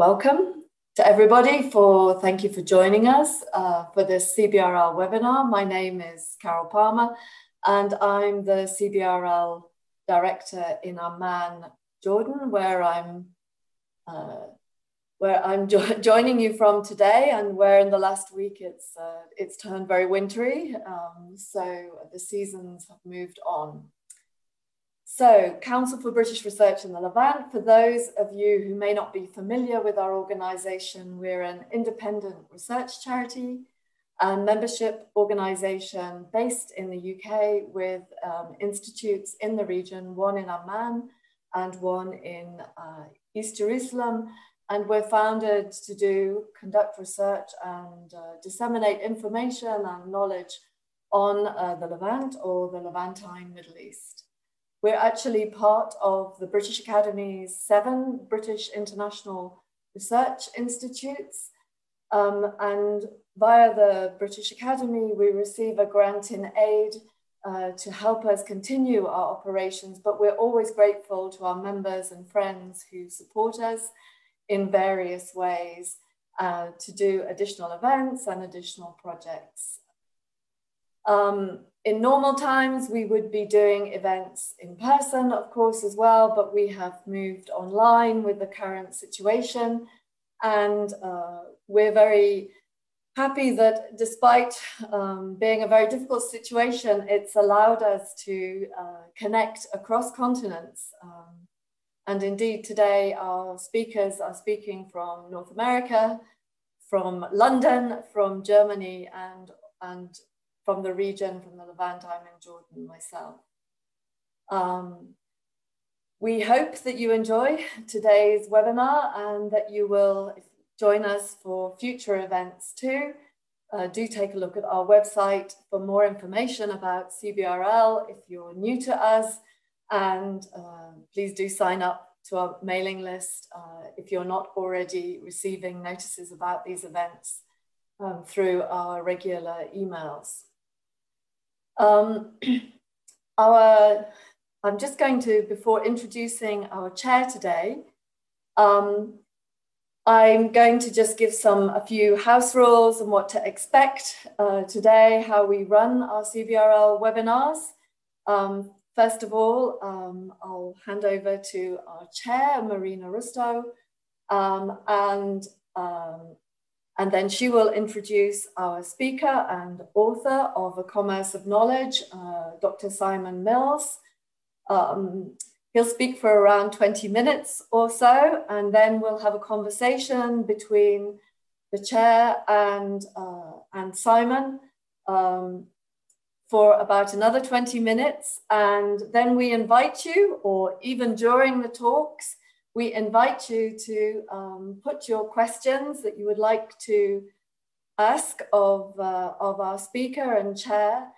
welcome to everybody for thank you for joining us uh, for this CBRL webinar. My name is Carol Palmer and I'm the CBRL director in Amman, Jordan, where I'm uh, where I'm jo joining you from today, and where in the last week it's uh, it's turned very wintry, um, so the seasons have moved on. So, Council for British Research in the Levant, for those of you who may not be familiar with our organisation, we're an independent research charity and membership organisation based in the UK with um, institutes in the region, one in Amman and one in uh, East Jerusalem, and we're founded to do, conduct research and uh, disseminate information and knowledge on uh, the Levant or the Levantine Middle East. We're actually part of the British Academy's seven British International Research Institutes. Um, and via the British Academy, we receive a grant in aid uh, to help us continue our operations, but we're always grateful to our members and friends who support us in various ways uh, to do additional events and additional projects. Um, in normal times, we would be doing events in person, of course, as well, but we have moved online with the current situation. And uh, we're very happy that despite um, being a very difficult situation, it's allowed us to uh, connect across continents. Um, and indeed, today our speakers are speaking from North America, from London, from Germany, and, and from the region, from the Levant, I'm in Jordan myself. Um, we hope that you enjoy today's webinar and that you will join us for future events too. Uh, do take a look at our website for more information about CBRL if you're new to us and uh, please do sign up to our mailing list uh, if you're not already receiving notices about these events um, through our regular emails. Um, our, I'm just going to, before introducing our chair today, um, I'm going to just give some a few house rules and what to expect uh, today, how we run our CBRL webinars. Um, First of all, um, I'll hand over to our chair, Marina Rustow, um, and, um, and then she will introduce our speaker and author of A Commerce of Knowledge, uh, Dr. Simon Mills. Um, he'll speak for around 20 minutes or so, and then we'll have a conversation between the chair and, uh, and Simon. Um, for about another 20 minutes. And then we invite you, or even during the talks, we invite you to um, put your questions that you would like to ask of, uh, of our speaker and chair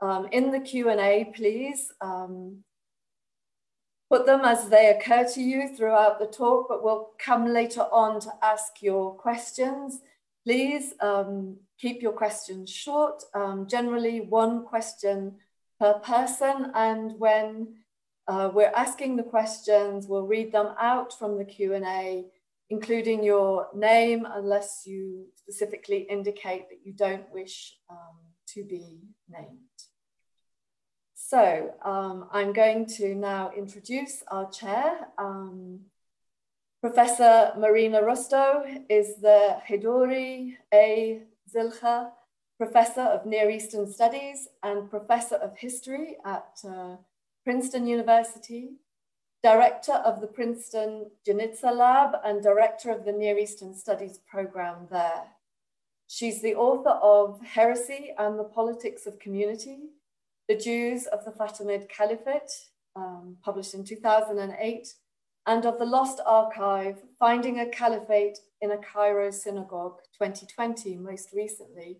um, in the Q&A, please. Um, put them as they occur to you throughout the talk, but we'll come later on to ask your questions. Please um, keep your questions short, um, generally one question per person. And when uh, we're asking the questions, we'll read them out from the Q&A, including your name, unless you specifically indicate that you don't wish um, to be named. So um, I'm going to now introduce our chair. Um, Professor Marina Rustow is the Khedouri A. Zilkha, Professor of Near Eastern Studies and Professor of History at uh, Princeton University, Director of the Princeton Geniza Lab and Director of the Near Eastern Studies program there. She's the author of Heresy and the Politics of Community, The Jews of the Fatimid Caliphate, um, published in 2008, and of the Lost Archive, Finding a Caliphate in a Cairo Synagogue 2020, most recently.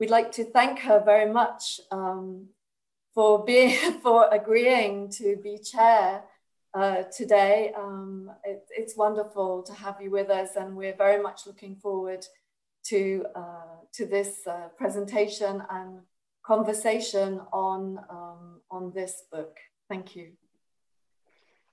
We'd like to thank her very much um, for, being, for agreeing to be chair uh, today. Um, it, it's wonderful to have you with us and we're very much looking forward to, uh, to this uh, presentation and conversation on, um, on this book. Thank you.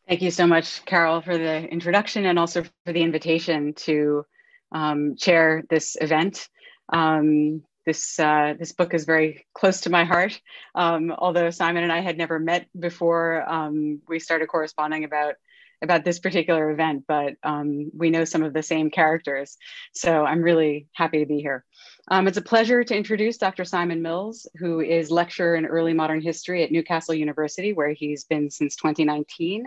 Thank you so much, Carol, for the introduction and also for the invitation to um, chair this event. Um, this uh, this book is very close to my heart. Um, although Simon and I had never met before um, we started corresponding about about this particular event, but um, we know some of the same characters. So I'm really happy to be here. Um, it's a pleasure to introduce Dr. Simon Mills, who is lecturer in early modern history at Newcastle University, where he's been since 2019.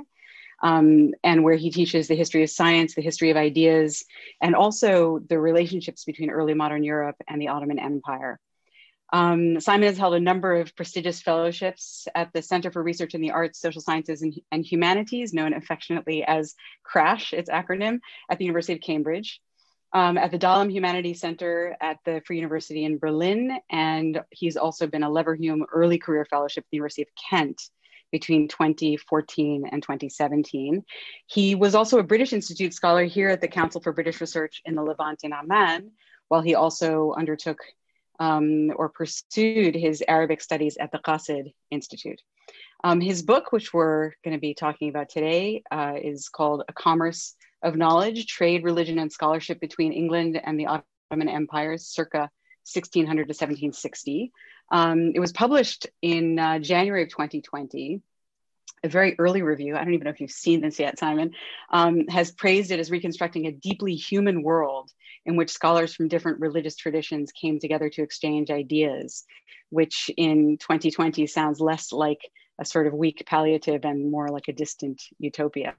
Um, and where he teaches the history of science, the history of ideas, and also the relationships between early modern Europe and the Ottoman Empire. Um, Simon has held a number of prestigious fellowships at the Center for Research in the Arts, Social Sciences, and, and Humanities, known affectionately as CRASSH, its acronym, at the University of Cambridge, um, at the Dahlem Humanities Center at the Free University in Berlin, and he's also been a Leverhulme Early Career Fellowship at the University of Kent between 2014 and 2017. He was also a British Institute scholar here at the Council for British Research in the Levant in Amman, while he also undertook um, or pursued his Arabic studies at the Qasid Institute. Um, his book, which we're going to be talking about today, uh, is called A Commerce of Knowledge Trade, Religion, and Scholarship Between England and the Ottoman Empires, circa 1600 to 1760. Um, it was published in uh, January of 2020 a very early review, I don't even know if you've seen this yet, Simon, um, has praised it as reconstructing a deeply human world in which scholars from different religious traditions came together to exchange ideas, which in 2020 sounds less like a sort of weak palliative and more like a distant utopia.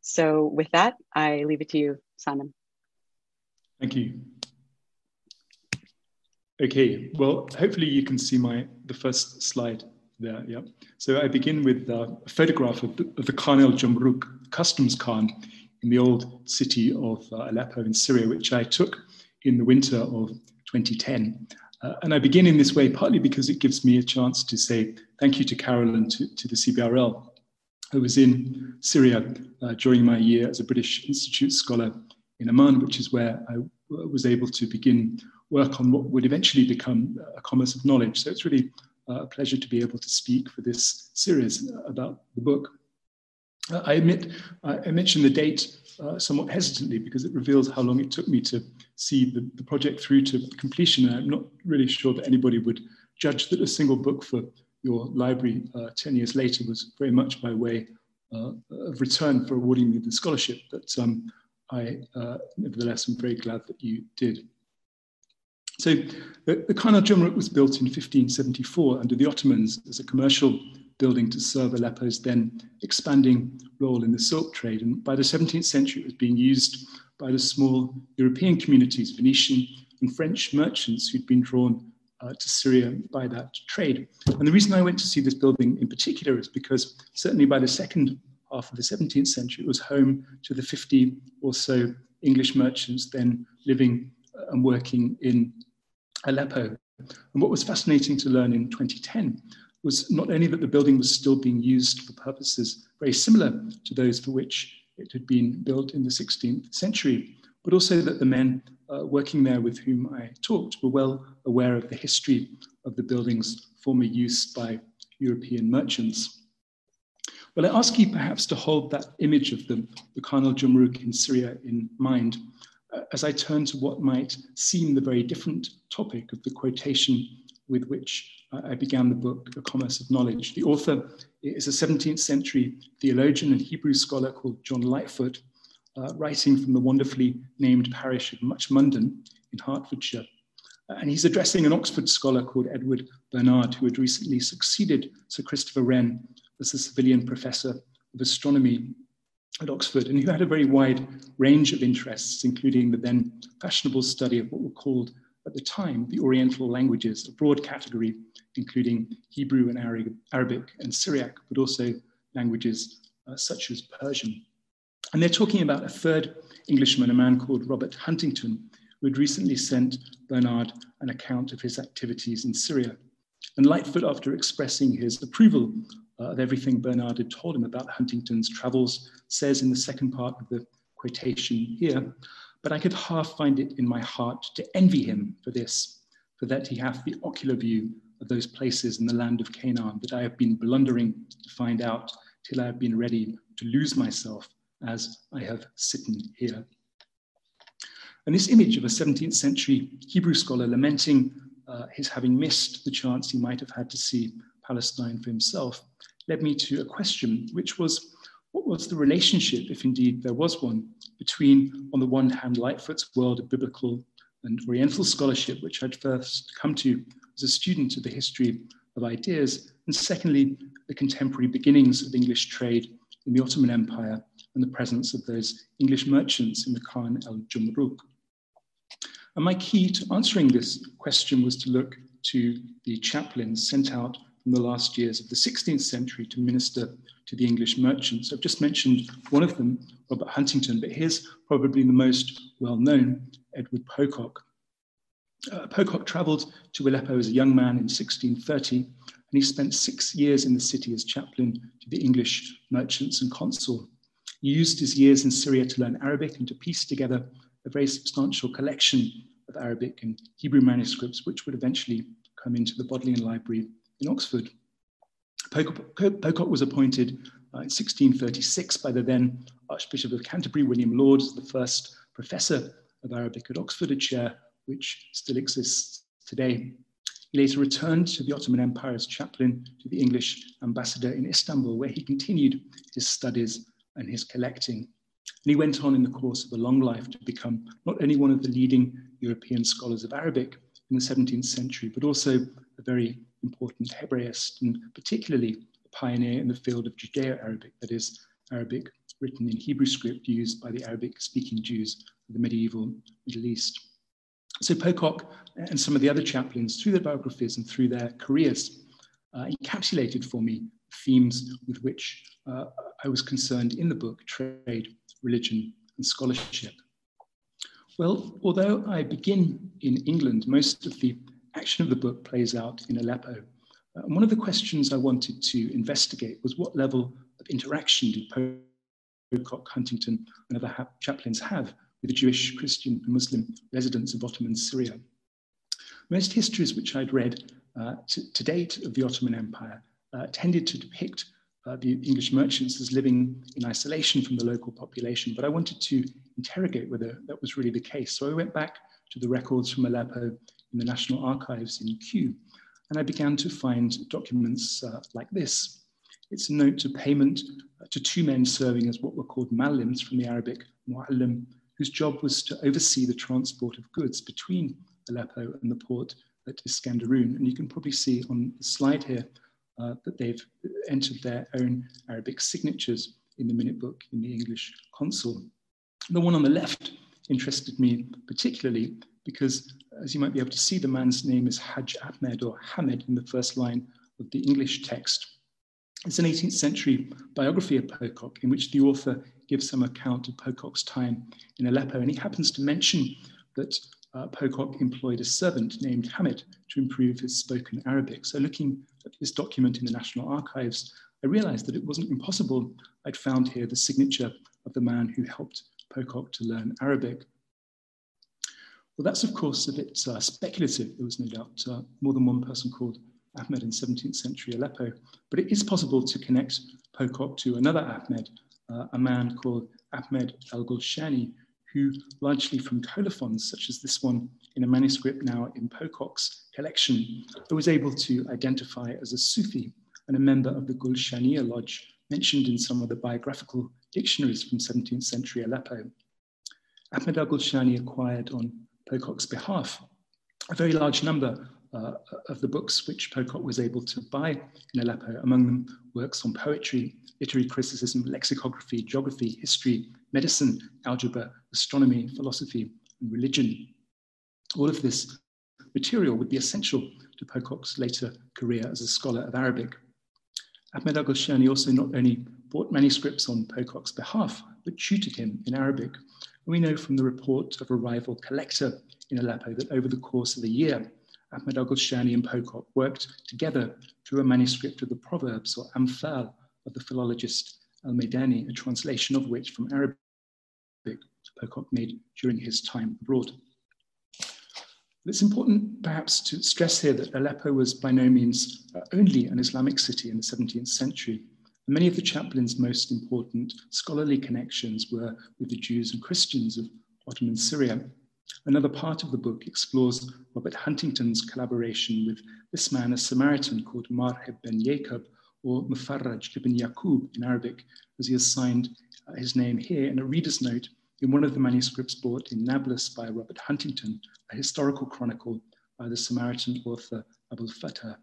So with that, I leave it to you, Simon. Thank you. Okay, well, hopefully you can see my the first slide there, yeah. So I begin with a photograph of the, of the Khan el-Jumruk customs khan in the old city of uh, Aleppo in Syria, which I took in the winter of 2010. Uh, and I begin in this way partly because it gives me a chance to say thank you to Carol and to, to the CBRL. I was in Syria uh, during my year as a British Institute scholar in Amman, which is where I was able to begin work on what would eventually become a commerce of knowledge. So it's really uh, a pleasure to be able to speak for this series about the book. Uh, I admit, I mentioned the date uh, somewhat hesitantly because it reveals how long it took me to see the, the project through to completion. And I'm not really sure that anybody would judge that a single book for your library uh, 10 years later was very much by way uh, of return for awarding me the scholarship. But um, I, uh, nevertheless, am very glad that you did. So the, the Khan al-Jumruk was built in 1574 under the Ottomans as a commercial building to serve Aleppo's then expanding role in the silk trade. And by the 17th century, it was being used by the small European communities, Venetian and French merchants who'd been drawn uh, to Syria by that trade. And the reason I went to see this building in particular is because certainly by the second half of the 17th century, it was home to the 50 or so English merchants then living and working in Aleppo. And what was fascinating to learn in 2010 was not only that the building was still being used for purposes very similar to those for which it had been built in the 16th century, but also that the men uh, working there with whom I talked were well aware of the history of the building's former use by European merchants. Well, I ask you perhaps to hold that image of the, the Khan al-Jumruk in Syria in mind as I turn to what might seem the very different topic of the quotation with which I began the book, The Commerce of Knowledge. The author is a 17th century theologian and Hebrew scholar called John Lightfoot, uh, writing from the wonderfully named parish of Much Munden in Hertfordshire. Uh, and he's addressing an Oxford scholar called Edward Bernard, who had recently succeeded Sir Christopher Wren as the Savilian professor of astronomy at Oxford, and who had a very wide range of interests, including the then fashionable study of what were called at the time the Oriental languages, a broad category including Hebrew and Arabic and Syriac, but also languages uh, such as Persian. And they're talking about a third Englishman, a man called Robert Huntington, who had recently sent Bernard an account of his activities in Syria. And Lightfoot, after expressing his approval of everything Bernard had told him about Huntington's travels, says in the second part of the quotation here, but I could half find it in my heart to envy him for this, for that he hath the ocular view of those places in the land of Canaan that I have been blundering to find out till I have been ready to lose myself as I have sitten here. And this image of a 17th century Hebrew scholar lamenting uh, his having missed the chance he might have had to see Palestine for himself led me to a question, which was what was the relationship, if indeed there was one, between, on the one hand, Lightfoot's world of biblical and Oriental scholarship, which I'd first come to as a student of the history of ideas, and secondly, the contemporary beginnings of English trade in the Ottoman Empire and the presence of those English merchants in the Khan el Jumruk. And my key to answering this question was to look to the chaplains sent out in the last years of the 16th century to minister to the English merchants. I've just mentioned one of them, Robert Huntington, but here's probably the most well known, Edward Pococke. Uh, Pococke traveled to Aleppo as a young man in 1630, and he spent six years in the city as chaplain to the English merchants and consul. He used his years in Syria to learn Arabic and to piece together a very substantial collection of Arabic and Hebrew manuscripts, which would eventually come into the Bodleian Library in Oxford. Pococke, was appointed uh, in 1636 by the then Archbishop of Canterbury, William Laud, as the first professor of Arabic at Oxford, a chair which still exists today. He later returned to the Ottoman Empire as chaplain to the English ambassador in Istanbul, where he continued his studies and his collecting. And he went on in the course of a long life to become not only one of the leading European scholars of Arabic in the 17th century, but also a very important Hebraist, and particularly a pioneer in the field of Judeo-Arabic, that is, Arabic written in Hebrew script used by the Arabic-speaking Jews of the medieval Middle East. So Pococke and some of the other chaplains, through their biographies and through their careers, uh, encapsulated for me themes with which uh, I was concerned in the book, Trade, Religion, and Scholarship. Well, although I begin in England, most of the action of the book plays out in Aleppo. Uh, and one of the questions I wanted to investigate was what level of interaction did Pococke, Huntington, and other ha chaplains have with the Jewish, Christian, and Muslim residents of Ottoman Syria? Most histories which I'd read uh, to, to, date of the Ottoman Empire uh, tended to depict uh, the English merchants as living in isolation from the local population, but I wanted to interrogate whether that was really the case. So I went back to the records from Aleppo in the National Archives in Kew. And I began to find documents uh, like this. It's a note to payment uh, to two men serving as what were called malims from the Arabic mu'allim, whose job was to oversee the transport of goods between Aleppo and the port at Iskenderun. And you can probably see on the slide here uh, that they've entered their own Arabic signatures in the minute book in the English consul. The one on the left interested me particularly because as you might be able to see, the man's name is Hajj Ahmed or Hamed in the first line of the English text. It's an 18th century biography of Pococke in which the author gives some account of Pococke's time in Aleppo. And he happens to mention that uh, Pococke employed a servant named Hamid to improve his spoken Arabic. So looking at this document in the National Archives, I realized that it wasn't impossible. I'd found here the signature of the man who helped Pococke to learn Arabic. Well, that's of course a bit uh, speculative. There was no doubt uh, more than one person called Ahmed in 17th century Aleppo, but it is possible to connect Pococke to another Ahmed, uh, a man called Ahmed al-Gulshani, who largely from colophons, such as this one in a manuscript now in Pococke's collection, was able to identify as a Sufi and a member of the Gulshaniya Lodge mentioned in some of the biographical dictionaries from 17th century Aleppo. Ahmed al-Gulshani acquired on Pococke's behalf. A very large number uh, of the books which Pococke was able to buy in Aleppo, among them works on poetry, literary criticism, lexicography, geography, history, medicine, algebra, astronomy, philosophy, and religion. All of this material would be essential to Pococke's later career as a scholar of Arabic. Ahmed al-Gulshani also not only bought manuscripts on Pococke's behalf, but tutored him in Arabic, we know from the report of a rival collector in Aleppo that over the course of the year, Ahmed al-Gulshani and Pococke worked together through a manuscript of the Proverbs or Amthal of the philologist al-Maidani, a translation of which from Arabic Pococke made during his time abroad. It's important perhaps to stress here that Aleppo was by no means only an Islamic city in the 17th century. Many of the chaplain's most important scholarly connections were with the Jews and Christians of Ottoman Syria. Another part of the book explores Robert Huntington's collaboration with this man, a Samaritan called Marheb ben Jacob, or Mufarraj ibn Yaqub in Arabic, as he has signed uh, his name here in a reader's note in one of the manuscripts bought in Nablus by Robert Huntington, a historical chronicle by the Samaritan author Abul Fatah.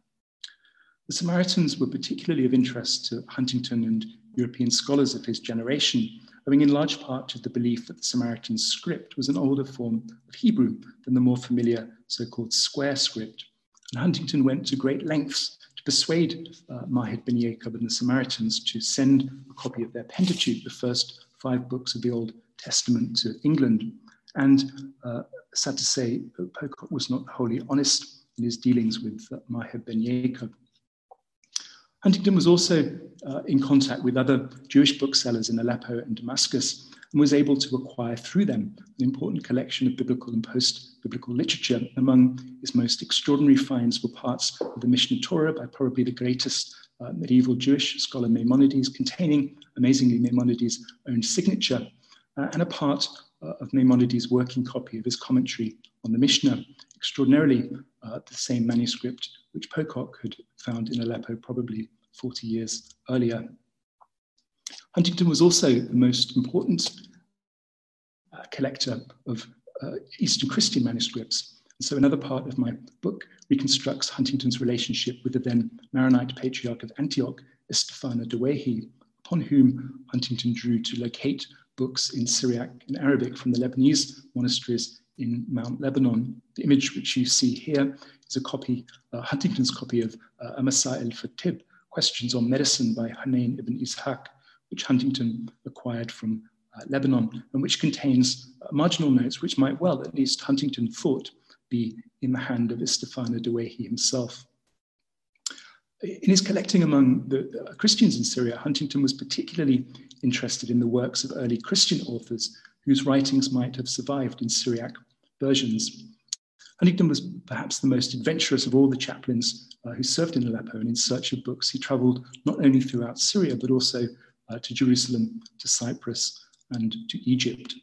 The Samaritans were particularly of interest to Huntington and European scholars of his generation, owing in large part to the belief that the Samaritan script was an older form of Hebrew than the more familiar so called square script. And Huntington went to great lengths to persuade uh, Mahid bin Jacob and the Samaritans to send a copy of their Pentateuch, the first five books of the Old Testament, to England. And uh, sad to say, Pococke was not wholly honest in his dealings with uh, Mahid bin Jacob. Huntington was also uh, in contact with other Jewish booksellers in Aleppo and Damascus and was able to acquire through them an important collection of biblical and post-biblical literature. Among his most extraordinary finds were parts of the Mishneh Torah by probably the greatest uh, medieval Jewish scholar Maimonides, containing, amazingly, Maimonides' own signature, uh, and a part uh, of Maimonides' working copy of his commentary on the Mishnah, extraordinarily uh, the same manuscript which Pococke had found in Aleppo probably 40 years earlier. Huntington was also the most important uh, collector of uh, Eastern Christian manuscripts. And so another part of my book reconstructs Huntington's relationship with the then Maronite patriarch of Antioch, Estefana Dawehi, upon whom Huntington drew to locate books in Syriac and Arabic from the Lebanese monasteries in Mount Lebanon. The image which you see here is a copy, uh, Huntington's copy of uh, Amasail for Tib, Questions on Medicine by Hunayn ibn Ishaq, which Huntington acquired from uh, Lebanon, and which contains uh, marginal notes which might well, at least Huntington thought, be in the hand of Istefana Dawehi himself. In his collecting among the uh, Christians in Syria, Huntington was particularly interested in the works of early Christian authors whose writings might have survived in Syriac versions. Huntington was perhaps the most adventurous of all the chaplains uh, who served in Aleppo, and in search of books, he traveled not only throughout Syria, but also uh, to Jerusalem, to Cyprus, and to Egypt.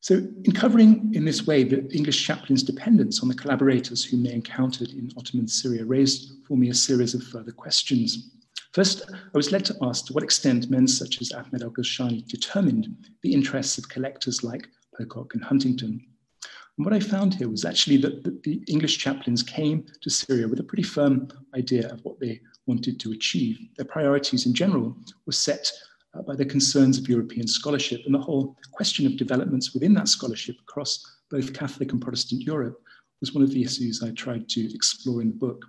So, in covering in this way the English chaplain's dependence on the collaborators whom they encountered in Ottoman Syria raised for me a series of further questions. First, I was led to ask to what extent men such as Ahmed al Gulshani determined the interests of collectors like Pococke and Huntington. And what I found here was actually that, the English chaplains came to Syria with a pretty firm idea of what they wanted to achieve. Their priorities in general were set uh, by the concerns of European scholarship and the whole question of developments within that scholarship across both Catholic and Protestant Europe was one of the issues I tried to explore in the book.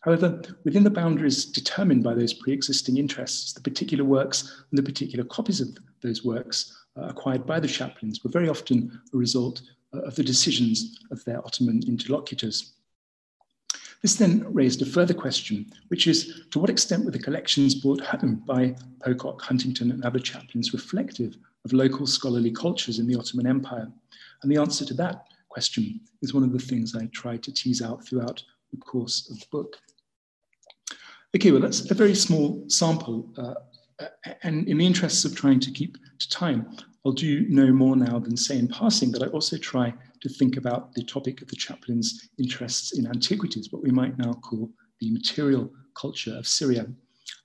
However, within the boundaries determined by those pre-existing interests, the particular works and the particular copies of those works uh, acquired by the chaplains were very often a result of the decisions of their Ottoman interlocutors. This then raised a further question, which is to what extent were the collections brought home by Pococke, Huntington, and other chaplains reflective of local scholarly cultures in the Ottoman Empire? And the answer to that question is one of the things I tried to tease out throughout the course of the book. Okay, well, that's a very small sample. Uh, and in the interests of trying to keep to time, I'll do no more now than say in passing that I also try to think about the topic of the chaplain's interests in antiquities, what we might now call the material culture of Syria.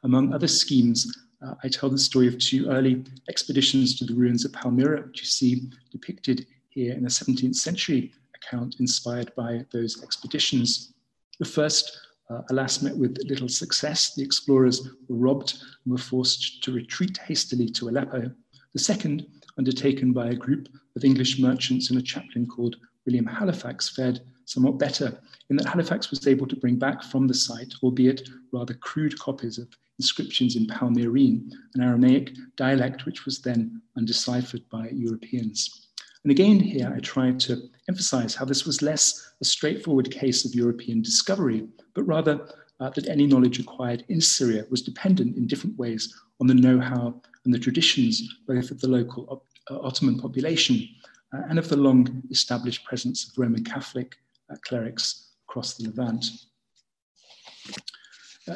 Among other schemes, uh, I tell the story of two early expeditions to the ruins of Palmyra, which you see depicted here in a 17th century account inspired by those expeditions. The first, uh, alas, met with little success. The explorers were robbed and were forced to retreat hastily to Aleppo. The second, undertaken by a group of English merchants and a chaplain called William Halifax, fared somewhat better in that Halifax was able to bring back from the site, albeit rather crude copies of inscriptions in Palmyrene, an Aramaic dialect which was then undeciphered by Europeans. And again, here I try to emphasize how this was less a straightforward case of European discovery, but rather uh, that any knowledge acquired in Syria was dependent in different ways on the know how and the traditions both of the local uh, Ottoman population uh, and of the long established presence of Roman Catholic uh, clerics across the Levant.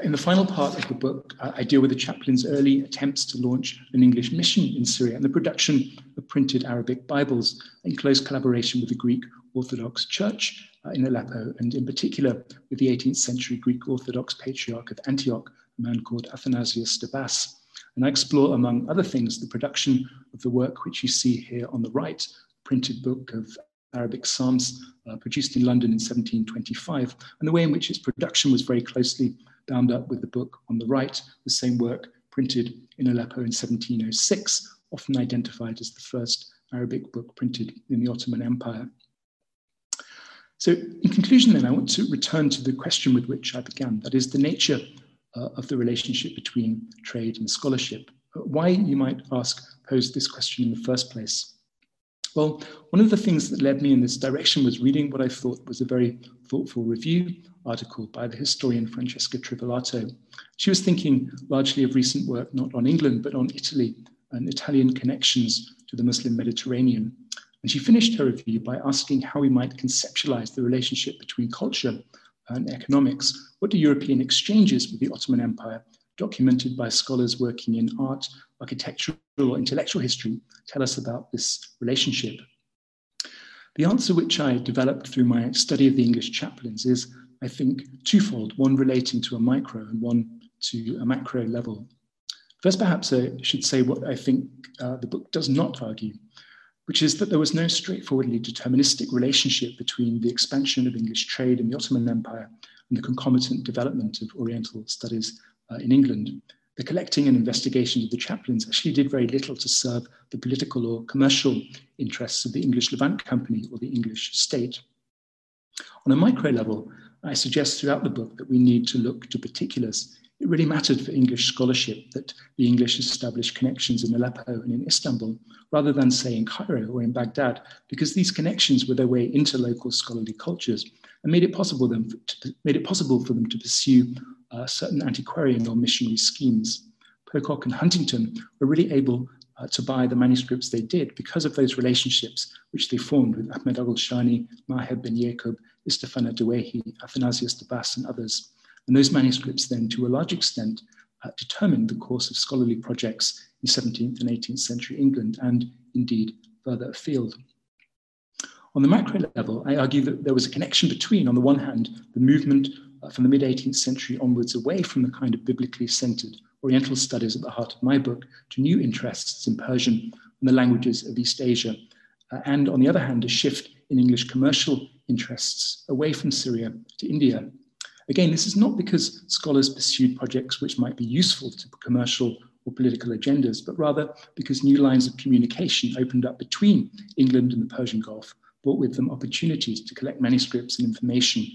In the final part of the book, I deal with the chaplain's early attempts to launch an English mission in Syria and the production of printed Arabic Bibles in close collaboration with the Greek Orthodox Church in Aleppo, and in particular with the 18th century Greek Orthodox Patriarch of Antioch, a man called Athanasius Dabbas. And I explore, among other things, the production of the work which you see here on the right, printed book of Arabic Psalms uh, produced in London in 1725, and the way in which its production was very closely bound up with the book on the right, the same work printed in Aleppo in 1706, often identified as the first Arabic book printed in the Ottoman Empire. So, in conclusion, then, I want to return to the question with which I began that is, the nature uh, of the relationship between trade and scholarship. Uh, why, you might ask, pose this question in the first place? Well, one of the things that led me in this direction was reading what I thought was a very thoughtful review article by the historian Francesca Trivellato. She was thinking largely of recent work not on England, but on Italy and Italian connections to the Muslim Mediterranean. And she finished her review by asking how we might conceptualize the relationship between culture and economics. What do European exchanges with the Ottoman Empire documented by scholars working in art, architectural, or intellectual history, tell us about this relationship? The answer which I developed through my study of the English chaplains is, I think, twofold, one relating to a micro and one to a macro level. First, perhaps I should say what I think uh, the book does not argue, which is that there was no straightforwardly deterministic relationship between the expansion of English trade in the Ottoman Empire and the concomitant development of Oriental studies uh, in England. The collecting and investigation of the chaplains actually did very little to serve the political or commercial interests of the English Levant Company or the English state. On a micro level, I suggest throughout the book that we need to look to particulars. It really mattered for English scholarship that the English established connections in Aleppo and in Istanbul, rather than, say, in Cairo or in Baghdad, because these connections were their way into local scholarly cultures and made it possible, them to, made it possible for them to pursue uh, certain antiquarian or missionary schemes. Pococke and Huntington were really able uh, to buy the manuscripts they did because of those relationships which they formed with Ahmed al-Gulshani, Maher ben Yaqub, Istefana Dawehi, Athanasius Dabbas, and others. And those manuscripts then, to a large extent, uh, determined the course of scholarly projects in 17th and 18th century England and indeed further afield. On the macro level, I argue that there was a connection between, on the one hand, the movement uh, from the mid 18th century onwards away from the kind of biblically centered Oriental studies at the heart of my book to new interests in Persian and the languages of East Asia. Uh, and on the other hand, a shift in English commercial interests away from Syria to India. Again, this is not because scholars pursued projects which might be useful to commercial or political agendas, but rather because new lines of communication opened up between England and the Persian Gulf, brought with them opportunities to collect manuscripts and information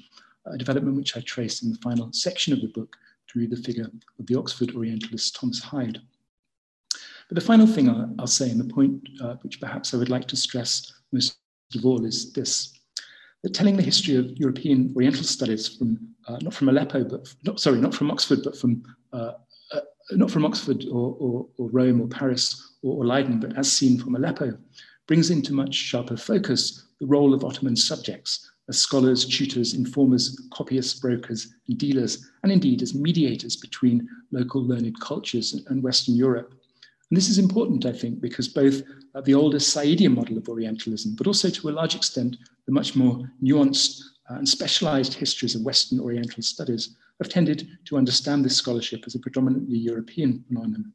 a development which I trace in the final section of the book through the figure of the Oxford Orientalist Thomas Hyde. But the final thing I'll, I'll say, and the point uh, which perhaps I would like to stress most of all, is this that telling the history of European Oriental studies from uh, not from Aleppo, but not, sorry, not from Oxford, but from uh, uh, not from Oxford or, or, or, Rome or Paris or, or Leiden, but as seen from Aleppo, brings into much sharper focus the role of Ottoman subjects as scholars, tutors, informers, copyists, brokers, and dealers, and indeed as mediators between local learned cultures and Western Europe. And this is important, I think, because both uh, the older Saidian model of Orientalism, but also to a large extent, the much more nuanced and specialized histories of Western Oriental studies have tended to understand this scholarship as a predominantly European phenomenon.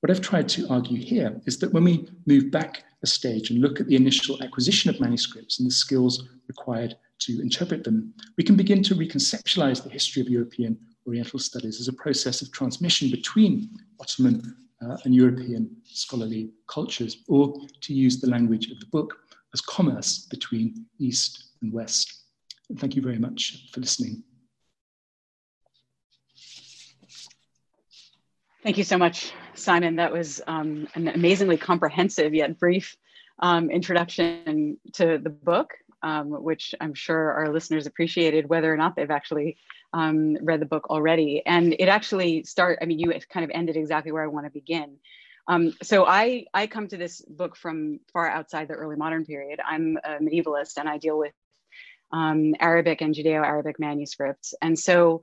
What I've tried to argue here is that when we move back a stage and look at the initial acquisition of manuscripts and the skills required to interpret them, we can begin to reconceptualize the history of European Oriental studies as a process of transmission between Ottoman uh, and European scholarly cultures, or to use the language of the book, as commerce between East and West. Thank you very much for listening. Thank you so much, Simon. That was um, an amazingly comprehensive yet brief um, introduction to the book, um, which I'm sure our listeners appreciated, whether or not they've actually um, read the book already. And it actually start. I mean, you kind of ended exactly where I want to begin. Um, so I I come to this book from far outside the early modern period. I'm a medievalist, and I deal with um, Arabic and Judeo-Arabic manuscripts, and so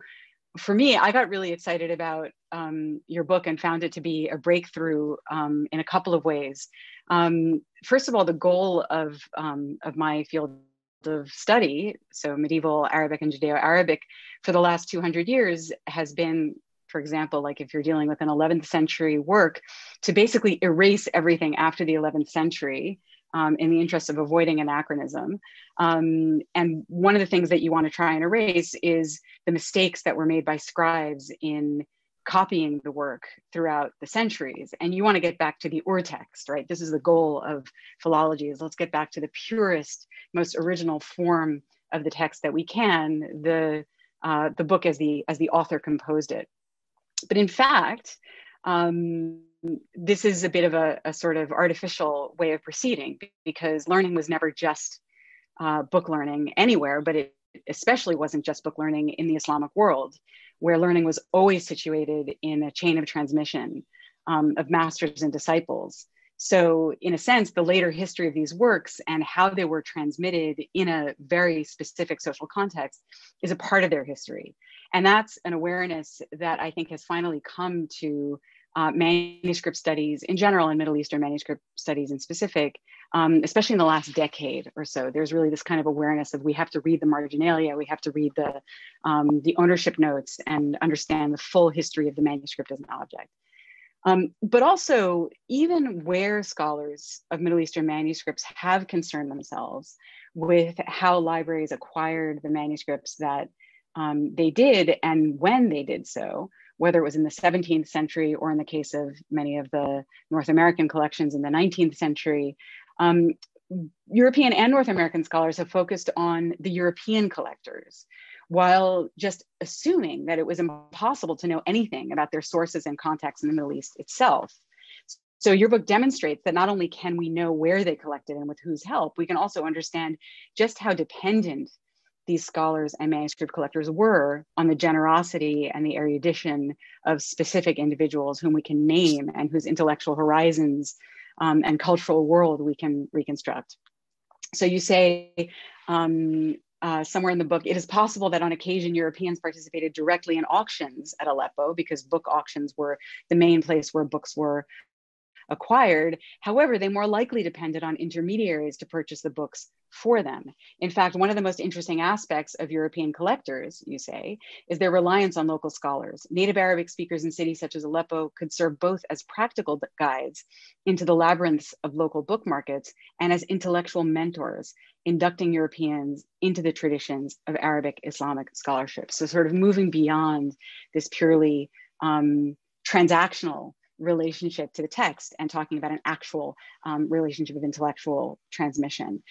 for me, I got really excited about um, your book and found it to be a breakthrough um, in a couple of ways. Um, first of all, the goal of, um, of my field of study, so medieval Arabic and Judeo Arabic, for the last 200 years has been, for example, like if you're dealing with an 11th century work, to basically erase everything after the 11th century um, in the interest of avoiding anachronism. Um, and one of the things that you want to try and erase is the mistakes that were made by scribes in copying the work throughout the centuries. And you want to get back to the ur-text, right? This is the goal of philology is let's get back to the purest, most original form of the text that we can, the, uh, the book as the, as the author composed it. But in fact, um, this is a bit of a, a, sort of artificial way of proceeding because learning was never just uh, book learning anywhere, but it especially wasn't just book learning in the Islamic world, where learning was always situated in a chain of transmission um, of masters and disciples. So, in a sense, the later history of these works and how they were transmitted in a very specific social context is a part of their history. And that's an awareness that I think has finally come to uh, manuscript studies in general and Middle Eastern manuscript studies in specific, um, especially in the last decade or so. There's really this kind of awareness of we have to read the marginalia, we have to read the, um, the ownership notes and understand the full history of the manuscript as an object. Um, but also, even where scholars of Middle Eastern manuscripts have concerned themselves with how libraries acquired the manuscripts that um, they did and when they did so, whether it was in the 17th century or in the case of many of the North American collections in the 19th century, um, European and North American scholars have focused on the European collectors, while just assuming that it was impossible to know anything about their sources and contacts in the Middle East itself. So your book demonstrates that not only can we know where they collected and with whose help, we can also understand just how dependent these scholars and manuscript collectors were on the generosity and the erudition of specific individuals whom we can name and whose intellectual horizons um, and cultural world we can reconstruct. So you say um, uh, somewhere in the book, it is possible that on occasion Europeans participated directly in auctions at Aleppo because book auctions were the main place where books were acquired. However, they more likely depended on intermediaries to purchase the books for them. In fact, one of the most interesting aspects of European collectors, you say, is their reliance on local scholars. Native Arabic speakers in cities such as Aleppo could serve both as practical guides into the labyrinths of local book markets and as intellectual mentors, inducting Europeans into the traditions of Arabic Islamic scholarship. So, sort of moving beyond this purely um, transactional relationship to the text and talking about an actual um, relationship of intellectual transmission.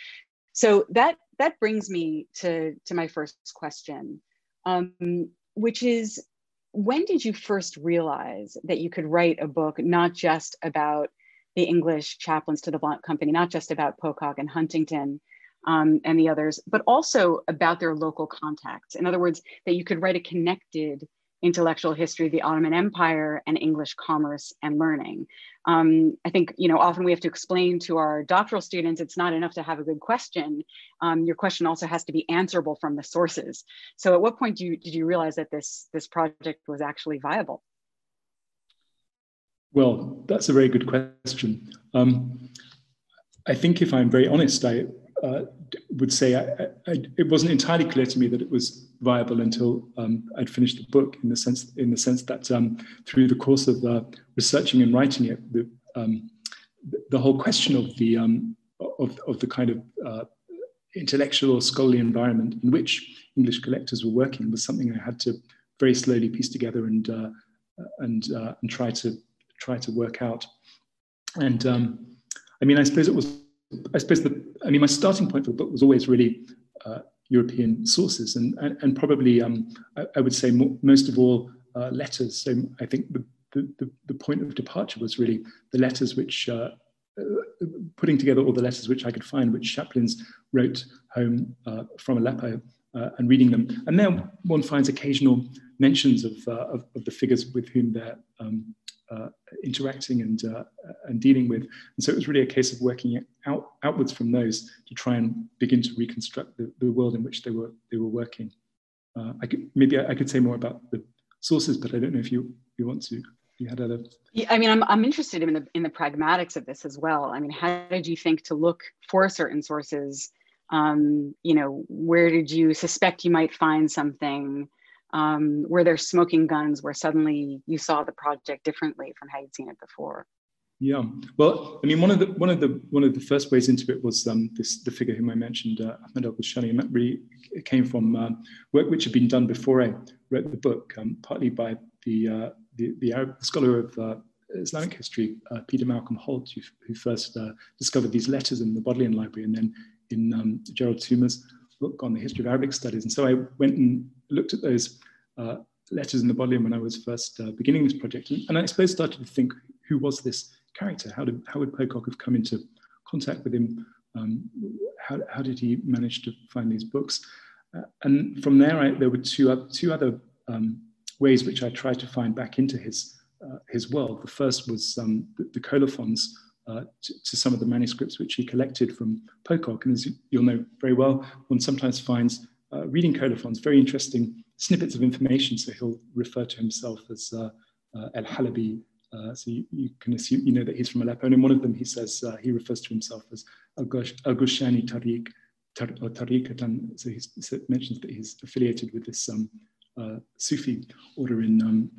So that that brings me to to my first question, um, which is when did you first realize that you could write a book not just about the English chaplains to the Levant Company, not just about Pococke and Huntington um, and the others, but also about their local contacts. In other words, that you could write a connected intellectual history of the Ottoman Empire and English commerce and learning. Um, I think, you know, often we have to explain to our doctoral students, it's not enough to have a good question. Um, your question also has to be answerable from the sources. So at what point do you, did you realize that this, this project was actually viable? Well, that's a very good question. Um, I think if I'm very honest, I uh, would say I, I, it wasn't entirely clear to me that it was viable until um, I'd finished the book. In the sense, in the sense that um, through the course of uh, researching and writing it, the, um, the whole question of the um, of, of the kind of uh, intellectual or scholarly environment in which English collectors were working was something I had to very slowly piece together and uh, and uh, and try to try to work out. And um, I mean, I suppose it was I suppose the, I mean, my starting point for the book was always really uh, European sources, and and, and probably um, I, I, would say more, most of all uh, letters. So I think the, the, the point of departure was really the letters which. Uh, uh, putting together all the letters which I could find, which chaplains wrote home uh, from Aleppo, uh, and reading them. And then one finds occasional mentions of, of, of, the figures with whom they're um, uh, interacting and uh, and dealing with. And so it was really a case of working out outwards from those to try and begin to reconstruct the, the world in which they were they were working. uh, I could, maybe I, I, could say more about the sources, but I don't know if you, you want to. You had other. Yeah, I mean, I'm, I'm interested in the in the pragmatics of this as well. I mean, how did you think to look for certain sources? Um, you know, where did you suspect you might find something? Um, were there smoking guns where suddenly you saw the project differently from how you'd seen it before? Yeah, well, I mean, one of the one of the one of the first ways into it was um, this the figure whom I mentioned, uh, Ahmed Al Gulshani, and that really came from uh, work which had been done before I wrote the book, um, partly by the uh, the, the Arab scholar of uh, Islamic history, uh, Peter Malcolm Holt, who, who first uh, discovered these letters in the Bodleian Library, and then in um, Gerald Toomer's book on the history of Arabic studies. And so I went and looked at those letters in the Bodleian when I was first beginning this project, and, and I suppose started to think, who was this character? How did how would Pococke have come into contact with him? Um, how, how did he manage to find these books? Uh, and from there, I, there were two, uh, two other um, ways which I tried to find back into his, uh, his world. The first was um, the, the colophons uh, to, to, some of the manuscripts which he collected from Pococke. And as you'll know very well, one sometimes finds uh, reading colophons very interesting snippets of information. So he'll refer to himself as uh, El Halabi uh, so you, you, can assume, you know, that he's from Aleppo. And in one of them, he says, uh, he refers to himself as Al-Gulshani Tariq, tar, or Tariqatan. So he mentions that he's affiliated with this um, uh, Sufi order in, um,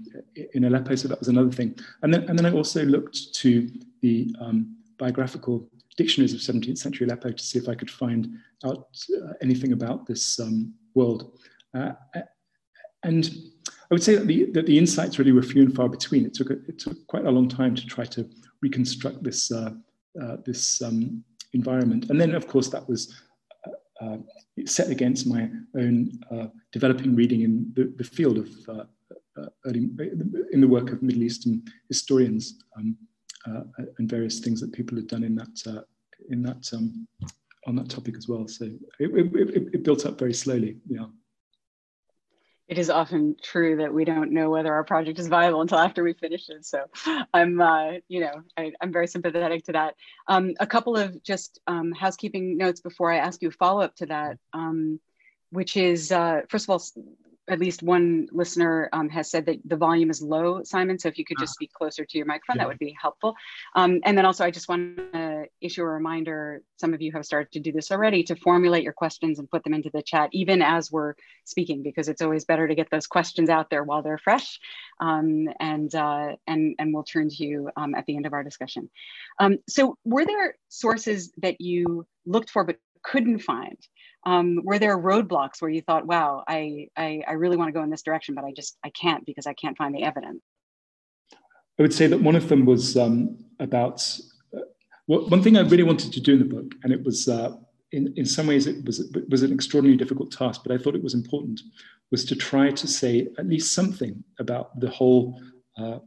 in Aleppo. So that was another thing. And then, and then I also looked to the um, biographical dictionaries of 17th century Aleppo to see if I could find out uh, anything about this um, world. Uh, and I would say that the, that the insights really were few and far between. It took, a, it took quite a long time to try to reconstruct this, uh, uh, this um, environment. And then, of course, that was uh, uh set against my own uh, developing reading in the, the field of uh, early, in the work of Middle Eastern historians um, and various things that people had done in that, in that um, on that topic as well. So it, it, it built up very slowly. Yeah it is often true that we don't know whether our project is viable until after we finish it. So I'm, uh, you know, I, am very sympathetic to that. Um, a couple of just um, housekeeping notes before I ask you a follow up to that, um, which is, uh, first of all, at least one listener um, has said that the volume is low, Simon. So if you could just ah. speak closer to your microphone, yeah. that would be helpful. Um, and then also, I just want to issue a reminder. Some of you have started to do this already to formulate your questions and put them into the chat, even as we're speaking, because it's always better to get those questions out there while they're fresh. Um, and uh, and and we'll turn to you um, at the end of our discussion. Um, so, were there sources that you looked for but couldn't find? Um, were there roadblocks where you thought, wow, I, I, I really want to go in this direction, but I just, I can't because I can't find the evidence? I would say that one of them was um, about uh, well, one thing I really wanted to do in the book, and it was uh, in, in some ways it was, it was an extraordinarily difficult task, but I thought it was important, was to try to say at least something about the whole uh,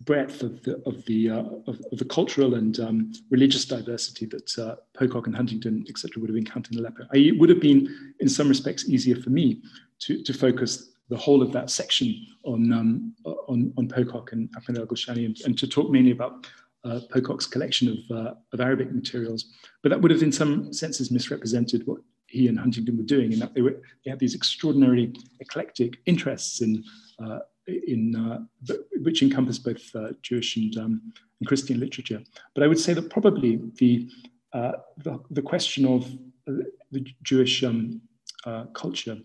breadth of the of the uh, of, of, the cultural and um, religious diversity that uh, Pococke and Huntington, etc., would have encountered in Aleppo. I, it would have been, in some respects, easier for me to, to focus the whole of that section on um, on, on Pococke and Ahmed al Gulshani and, and, to talk mainly about uh, Pococke's collection of, uh, of Arabic materials. But that would have, in some senses, misrepresented what he and Huntington were doing, in that they were they had these extraordinarily eclectic interests in uh, in uh, which encompass both uh, Jewish and, um, and, Christian literature. But I would say that probably the uh, the, the, question of the Jewish um, uh, culture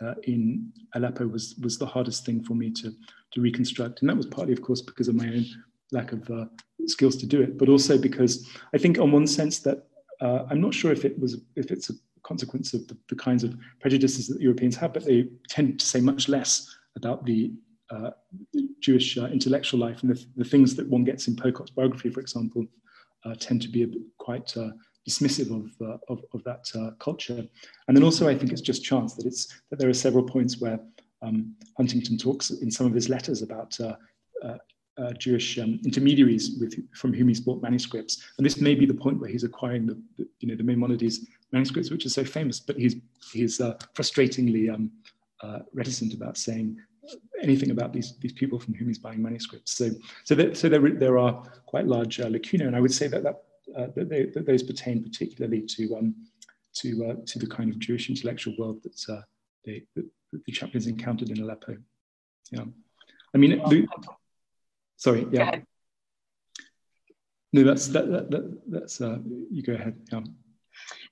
uh, in Aleppo was was the hardest thing for me to to reconstruct, and that was partly, of course, because of my own lack of uh, skills to do it, but also because I think, on one sense, that I'm not sure if it was if it's a consequence of the, the kinds of prejudices that Europeans have, but they tend to say much less about the uh, Jewish uh, intellectual life and the, the, things that one gets in Pococke's biography, for example, uh, tend to be quite uh, dismissive of, uh, of, of, that uh, culture. And then also, I think it's just chance that it's that there are several points where um, Huntington talks in some of his letters about Jewish um, intermediaries with, from whom he's bought manuscripts, and this may be the point where he's acquiring the, the you know the Maimonides manuscripts, which are so famous. But he's he's frustratingly um, reticent about saying anything about these, these people from whom he's buying manuscripts. So, so, that, so there, there are quite large uh, lacunae, and I would say that, that, uh, that, they, that those pertain particularly to, um, to, uh, to the kind of Jewish intellectual world that, uh, they, that the chaplains encountered in Aleppo. Yeah, I mean, the, sorry, yeah. No, that's that, that, that that's uh, you go ahead. Yeah.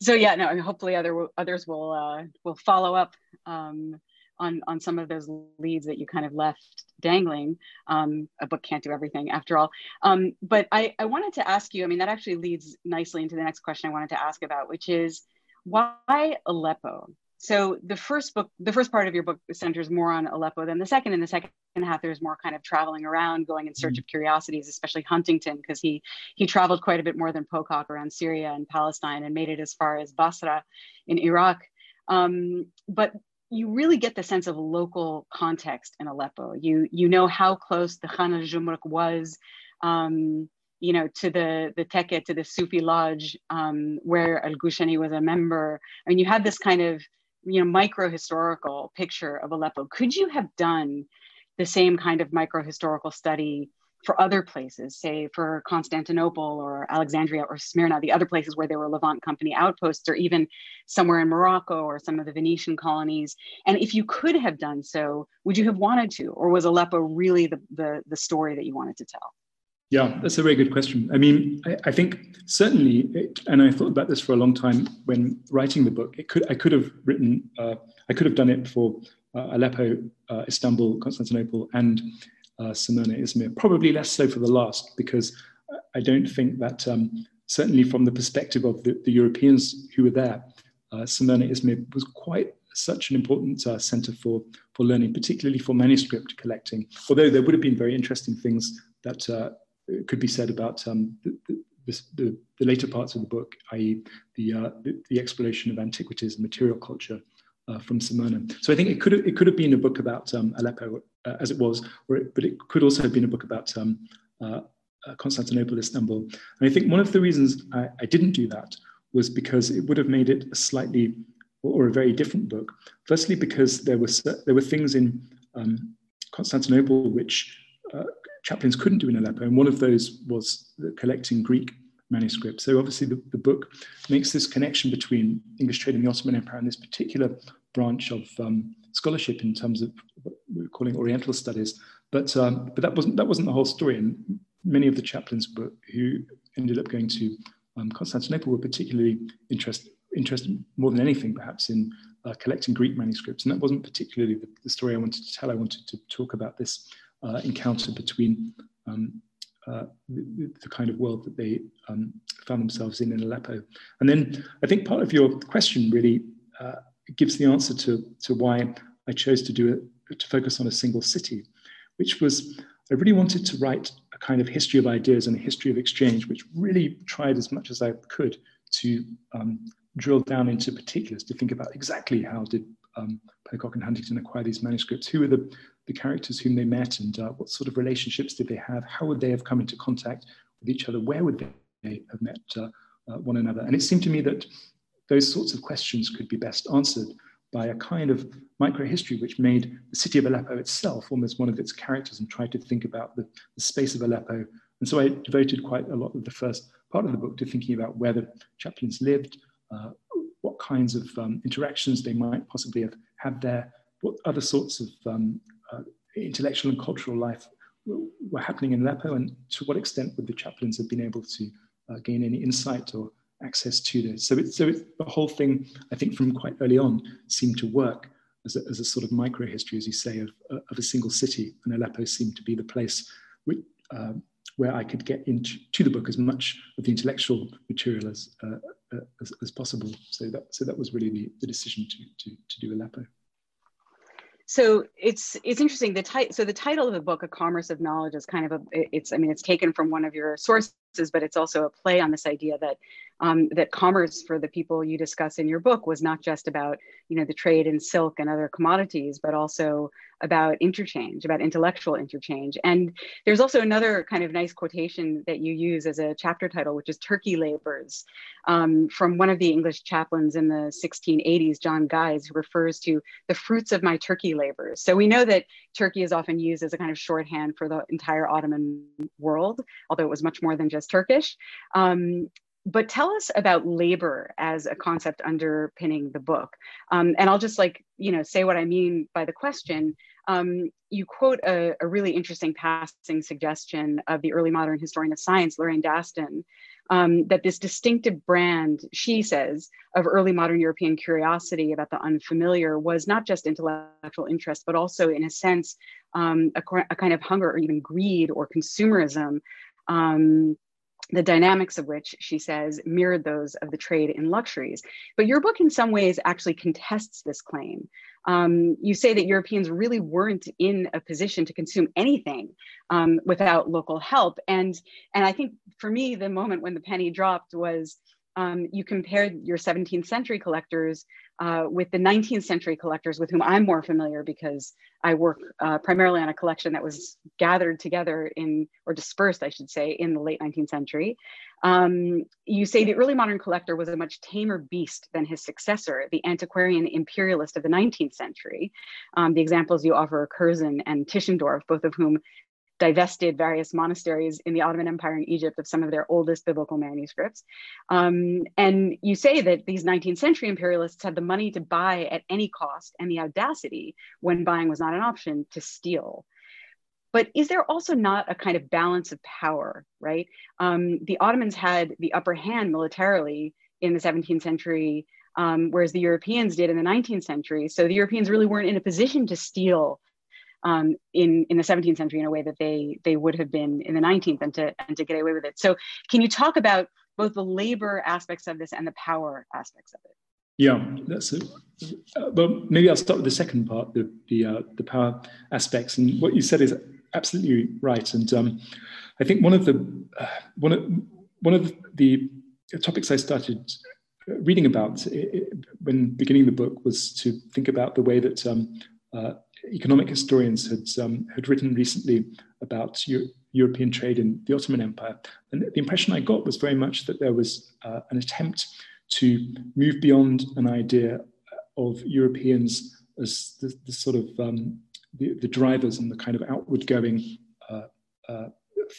So yeah, no, and hopefully other others will uh, will follow up um, on on some of those leads that you kind of left dangling. Um, a book can't do everything after all. Um, but I, I wanted to ask you. I mean, that actually leads nicely into the next question I wanted to ask about, which is why Aleppo? So the first book, the first part of your book centers more on Aleppo than the second. In the second half, there's more kind of traveling around, going in search mm-hmm. of curiosities, especially Huntington, because he he traveled quite a bit more than Pococke around Syria and Palestine and made it as far as Basra in Iraq. Um, but you really get the sense of local context in Aleppo. You you know how close the Khan al-Jumruk was. Um, you know, to the the Tekke, to the Sufi lodge um, where Al Gulshani was a member. I mean, you had this kind of you know micro historical picture of Aleppo. Could you have done the same kind of micro historical study for other places, say for Constantinople or Alexandria or Smyrna, the other places where there were Levant Company outposts, or even somewhere in Morocco or some of the Venetian colonies? And if you could have done so, would you have wanted to, or was Aleppo really the, the, the story that you wanted to tell? Yeah, that's a very good question. I mean, I, I think certainly, it, and I thought about this for a long time when writing the book. It could I could have written, uh, I could have done it for uh, Aleppo, uh, Istanbul, Constantinople, and uh, Smyrna, Izmir. Probably less so for the last, because I don't think that um, certainly from the perspective of the, the Europeans who were there, uh, Smyrna, Izmir was quite such an important uh, center for for learning, particularly for manuscript collecting. Although there would have been very interesting things that uh, could be said about um, the, the, the, the, later parts of the book, i.e., the, uh, the, exploration of antiquities and material culture uh, from Smyrna. So I think it could have, it could have been a book about um, Aleppo uh, as it was, it, but it could also have been a book about um, uh, uh, Constantinople, Istanbul. And I think one of the reasons I, I, didn't do that was because it would have made it a slightly or, or a very different book. Firstly, because there were there were things in um, Constantinople which uh, chaplains couldn't do in Aleppo, and one of those was collecting Greek manuscripts. So obviously the, the book makes this connection between English trade and the Ottoman Empire and this particular branch of um, scholarship in terms of what we're calling Oriental studies. But um, but that wasn't that wasn't the whole story. And many of the chaplains were, who ended up going to um, Constantinople were particularly interested interested more than anything perhaps in uh, collecting Greek manuscripts. And that wasn't particularly the, the, story I wanted to tell. I wanted to talk about this uh, encounter between um, uh, the, the, kind of world that they um, found themselves in in Aleppo. And then I think part of your question really uh, gives the answer to, to why I chose to do it, to focus on a single city, which was I really wanted to write a kind of history of ideas and a history of exchange, which really tried as much as I could to um, drill down into particulars, to think about exactly how did um, Pococke and Huntington acquire these manuscripts, who were the, the characters whom they met and uh, what sort of relationships did they have? How would they have come into contact with each other? Where would they have met uh, uh, one another? And it seemed to me that those sorts of questions could be best answered by a kind of microhistory which made the city of Aleppo itself almost one of its characters and tried to think about the, the space of Aleppo. And so I devoted quite a lot of the first part of the book to thinking about where the chaplains lived, uh, what kinds of um, interactions they might possibly have had there, what other sorts of um, uh, intellectual and cultural life were happening in Aleppo, and to what extent would the chaplains have been able to uh, gain any insight or access to this? So, it, so it, the whole thing, I think, from quite early on, seemed to work as a, as a sort of micro history, as you say, of, of a single city, and Aleppo seemed to be the place which, uh, where I could get into to the book as much of the intellectual material as, uh, uh, as, as, possible. So that, so that was really the, the decision to, to, to do Aleppo so it's it's interesting the title so the title of the book a commerce of knowledge is kind of a it's i mean it's taken from one of your sources but it's also a play on this idea that um, that commerce for the people you discuss in your book was not just about you know the trade in silk and other commodities but also about interchange about intellectual interchange. And there's also another kind of nice quotation that you use as a chapter title which is turkey labors. Um, from one of the english chaplains in the 1680s john guise who refers to the fruits of my turkey labors. So we know that turkey is often used as a kind of shorthand for the entire ottoman world although it was much more than just Turkish. Um, but tell us about labor as a concept underpinning the book. Um, and I'll just like, you know, say what I mean by the question. Um, you quote a, a, really interesting passing suggestion of the early modern historian of science, Lorraine Daston, um, that this distinctive brand, she says, of early modern European curiosity about the unfamiliar was not just intellectual interest, but also, in a sense, um, a, a, kind of hunger or even greed or consumerism um, the dynamics of which, she says, mirrored those of the trade in luxuries. But your book, in some ways, actually contests this claim. Um, you say that Europeans really weren't in a position to consume anything um, without local help. And, and I think for me, the moment when the penny dropped was um, you compared your 17th century collectors uh, with the 19th century collectors with whom I'm more familiar because I work uh, primarily on a collection that was gathered together in, or dispersed, I should say, in the late 19th century. Um, you say the early modern collector was a much tamer beast than his successor, the antiquarian imperialist of the 19th century. Um, the examples you offer are Curzon and Tischendorf, both of whom divested various monasteries in the Ottoman Empire in Egypt of some of their oldest biblical manuscripts. Um, and you say that these 19th century imperialists had the money to buy at any cost and the audacity, when buying was not an option, to steal. But is there also not a kind of balance of power, right? Um, the Ottomans had the upper hand militarily in the 17th century, um, whereas the Europeans did in the 19th century. So the Europeans really weren't in a position to steal um, in in the 17th century in a way that they they would have been in the 19th and to and to get away with it. So can you talk about both the labor aspects of this and the power aspects of it? Yeah, that's it. Uh, well, maybe I'll start with the second part, the the uh, the power aspects, and what you said is absolutely right. And um, I think one of the uh, one of one of the topics I started reading about when beginning the book was to think about the way that um, uh, economic historians had, um, had written recently about Euro European trade in the Ottoman Empire. And the impression I got was very much that there was uh, an attempt to move beyond an idea of Europeans as the, the sort of um, the, the, drivers and the kind of outward going uh, uh,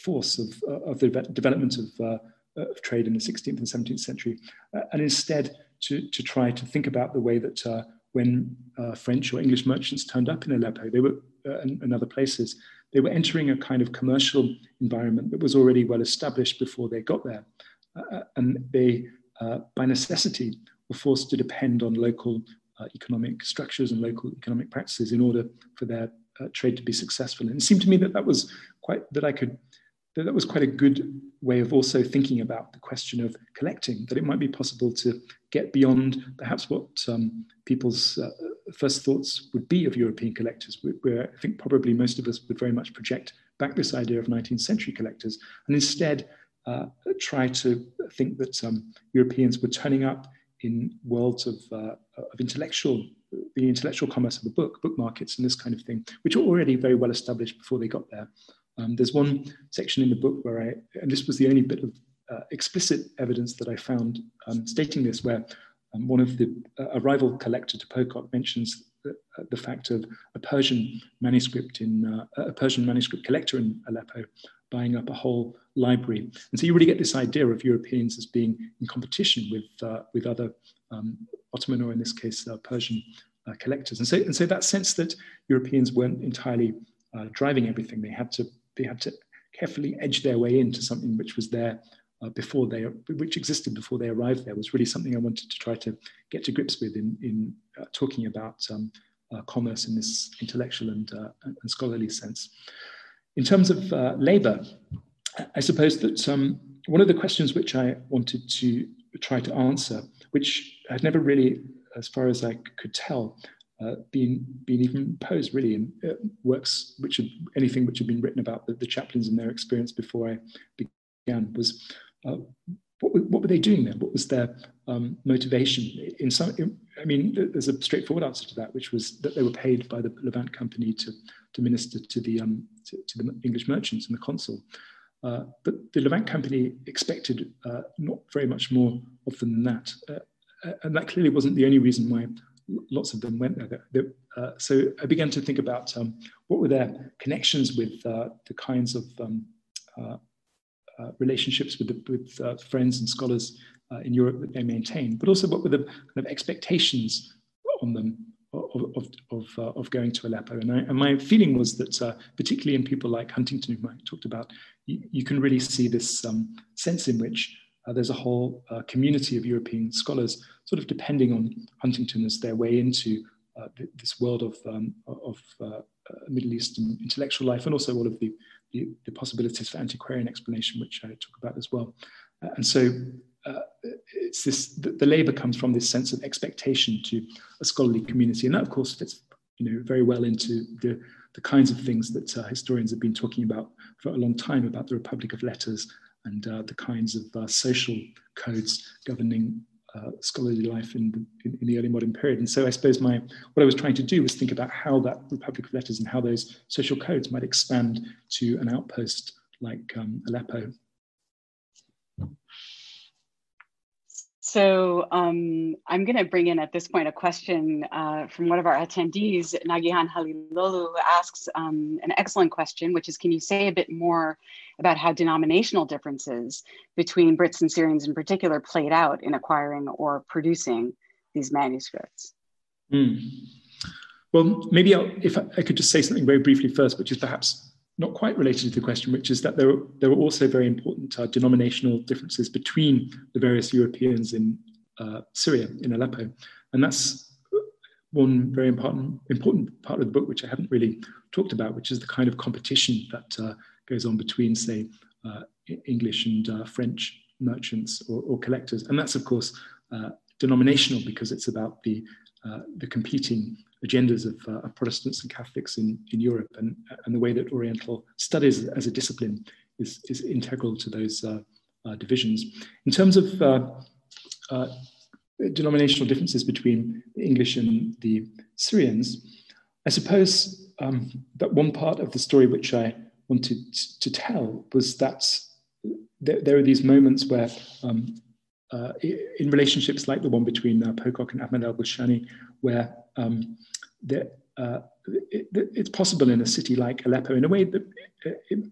force of, uh, of the development of, uh, of, trade in the 16th and 17th century, uh, and instead to, to try to think about the way that when uh, French or English merchants turned up in Aleppo, they were uh, and, and, other places, they were entering a kind of commercial environment that was already well established before they got there, uh, uh and they, uh, by necessity, were forced to depend on local uh, economic structures and local economic practices in order for their trade to be successful. And it seemed to me that that was quite that I could that that was quite a good way of also thinking about the question of collecting, that it might be possible to get beyond perhaps what um, people's uh, first thoughts would be of European collectors, where I think probably most of us would very much project back this idea of 19th century collectors, and instead uh, try to think that um, Europeans were turning up in worlds of, uh, of intellectual, the intellectual commerce of the book, book markets and this kind of thing, which were already very well established before they got there. Um, there's one section in the book where I, and this was the only bit of uh, explicit evidence that I found um, stating this, where um, one of the uh, a rival collector to Pococke mentions the, uh, the, fact of a Persian manuscript in uh, a Persian manuscript collector in Aleppo buying up a whole library, and so you really get this idea of Europeans as being in competition with uh, with other um, Ottoman or in this case uh, Persian collectors, and so and so that sense that Europeans weren't entirely driving everything, they had to they had to carefully edge their way into something which was there uh, before they, which existed before they arrived there, was really something I wanted to try to get to grips with in, in uh, talking about um, uh, commerce in this intellectual and, uh, and, scholarly sense. In terms of uh, labor, I suppose that um, one of the questions which I wanted to try to answer, which I had never really, as far as I could tell, uh, been been even posed really in uh, works which had anything which had been written about the, the chaplains and their experience before I began was uh, what, what were they doing there? What was their um, motivation? In some, in, I mean, there's a straightforward answer to that, which was that they were paid by the Levant Company to to minister to the um, to, to the English merchants and the consul. Uh, but the Levant Company expected uh, not very much more of them than that. And that clearly wasn't the only reason why lots of them went there. Uh, so I began to think about um, what were their connections with uh, the kinds of um, uh, relationships with, the, with friends and scholars in Europe that they maintained, but also what were the kind of expectations on them of, of, of, uh, of, going to Aleppo. And, I, and, my feeling was that, uh, particularly in people like Huntington, whom I talked about, you, you can really see this um, sense in which uh, there's a whole uh, community of European scholars sort of depending on Huntington as their way into uh, this world of, um, of uh, Middle Eastern intellectual life and also all of the, the, the, possibilities for antiquarian explanation, which I talk about as well. and so uh, it's this the, the, labor comes from this sense of expectation to a scholarly community and that of course fits you know very well into the the kinds of things that uh, historians have been talking about for a long time about the republic of letters and uh, the kinds of uh, social codes governing uh, scholarly life in the, in, in the, early modern period. And so i suppose my what i was trying to do was think about how that republic of letters and how those social codes might expand to an outpost like um, aleppo So um, I'm going to bring in at this point a question uh, from one of our attendees, Nagihan Halilolu, asks um, an excellent question, which is, can you say a bit more about how denominational differences between Brits and Syrians in particular played out in acquiring or producing these manuscripts? Mm. Well, maybe I'll, if I, I could just say something very briefly first, which is perhaps not quite related to the question, which is that there, there were also very important uh, denominational differences between the various Europeans in uh, Syria, in Aleppo. And that's one very important, important part of the book, which I haven't really talked about, which is the kind of competition that uh, goes on between, say, uh, English and uh, French merchants or, or, collectors. And that's, of course, uh, denominational because it's about the, the competing agendas of, uh, Protestants and Catholics in, in Europe and, and the way that Oriental studies as a discipline is, is integral to those uh, uh, divisions. In terms of uh, uh, denominational differences between the English and the Syrians, I suppose um, that one part of the story which I wanted to tell was that there, there are these moments where um, uh, in relationships like the one between uh, Pococke and Ahmed al-Gulshani, where um, that uh, it, it's possible in a city like Aleppo in a way that it,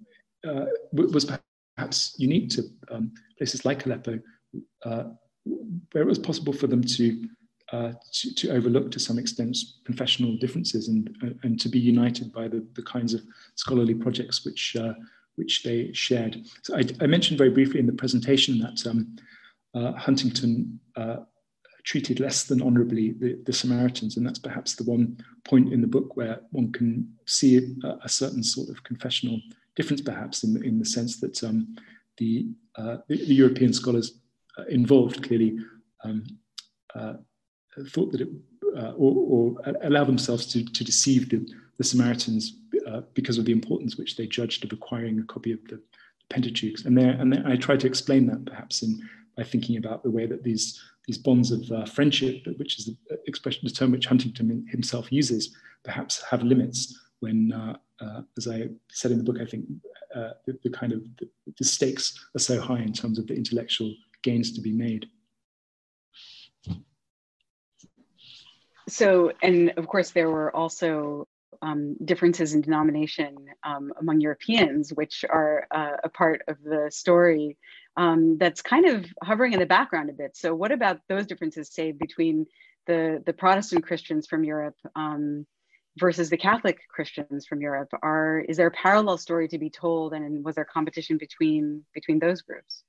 uh, was perhaps unique to um, places like Aleppo, uh, where it was possible for them to, uh, to, to overlook to some extent confessional differences and uh, and to be united by the, the kinds of scholarly projects which uh, which they shared. So I, I, mentioned very briefly in the presentation that um, Huntington treated less than honorably the, the, Samaritans. And that's perhaps the one point in the book where one can see a, a certain sort of confessional difference, perhaps, in, in the sense that um, the, uh, the, the, European scholars uh, involved clearly um, uh, thought that it, uh, or, or, allow themselves to, to deceive the, the Samaritans uh, because of the importance which they judged of acquiring a copy of the Pentateuch. And, there, and there, I try to explain that perhaps in, by thinking about the way that these these bonds of uh, friendship, which is the expression, the term which Huntington himself uses, perhaps have limits when, uh, uh, as I said in the book, I think uh, the, the, kind of the, the, stakes are so high in terms of the intellectual gains to be made. So, and of course, there were also um, differences in denomination um, among Europeans, which are uh, a part of the story um, that's kind of hovering in the background a bit. So what about those differences, say, between the, the Protestant Christians from Europe um, versus the Catholic Christians from Europe? Are, is there a parallel story to be told and was there competition between, between those groups?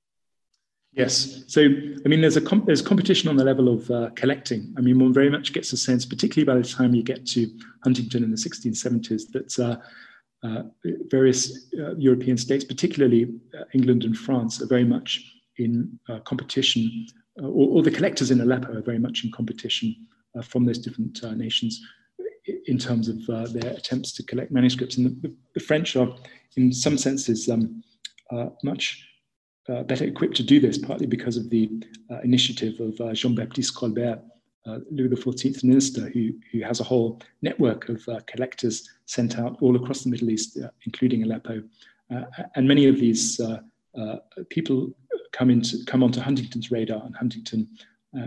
Yes. So, I mean, there's a comp- there's competition on the level of uh, collecting. I mean, one very much gets a sense, particularly by the time you get to Huntington in the 1670s, that uh, various uh, European states, particularly uh, England and France, are very much in competition, or, or, the collectors in Aleppo are very much in competition from those different nations in terms of their attempts to collect manuscripts. And the, the French are, in some senses, um, much uh, better equipped to do this, partly because of the uh, initiative of uh, Jean-Baptiste Colbert, uh, Louis XIV's minister, who, who has a whole network of uh, collectors sent out all across the Middle East, uh, including Aleppo. Uh, and many of these uh, uh, people come, into, come onto Huntington's radar, and Huntington,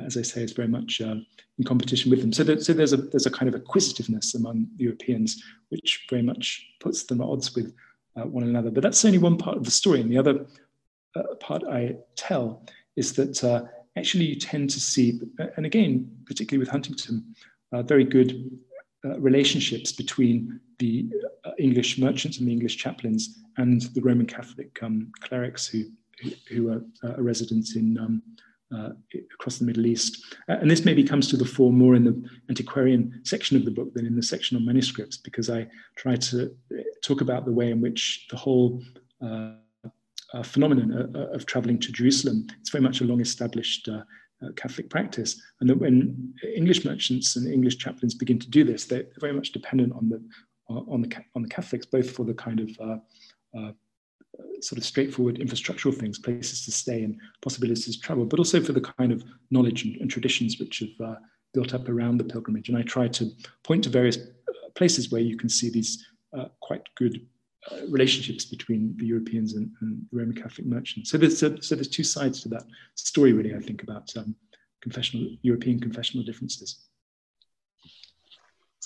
as I say, is very much in competition with them. So, that, so there's, a, there's a kind of acquisitiveness among Europeans, which very much puts them at odds with one another. But that's only one part of the story. And the other part I tell is that actually you tend to see, and again, particularly with Huntington, uh, very good uh, relationships between the uh, English merchants and the English chaplains and the Roman Catholic um, clerics who, who, are uh, residents in um, uh, across the Middle East. Uh, and this maybe comes to the fore more in the antiquarian section of the book than in the section on manuscripts, because I try to talk about the way in which the whole uh, uh phenomenon of traveling to Jerusalem, it's very much a long established uh, uh, Catholic practice. And that when English merchants and English chaplains begin to do this, they're very much dependent on the, on the, on the Catholics, both for the kind of sort of straightforward infrastructural things, places to stay and possibilities to travel, but also for the kind of knowledge and, and traditions which have uh, built up around the pilgrimage. And I try to point to various uh, places where you can see these uh, quite good uh, relationships between the Europeans and, and, the Roman Catholic merchants. So there's, so, so there's two sides to that story, really, I think, about um, confessional, European confessional differences.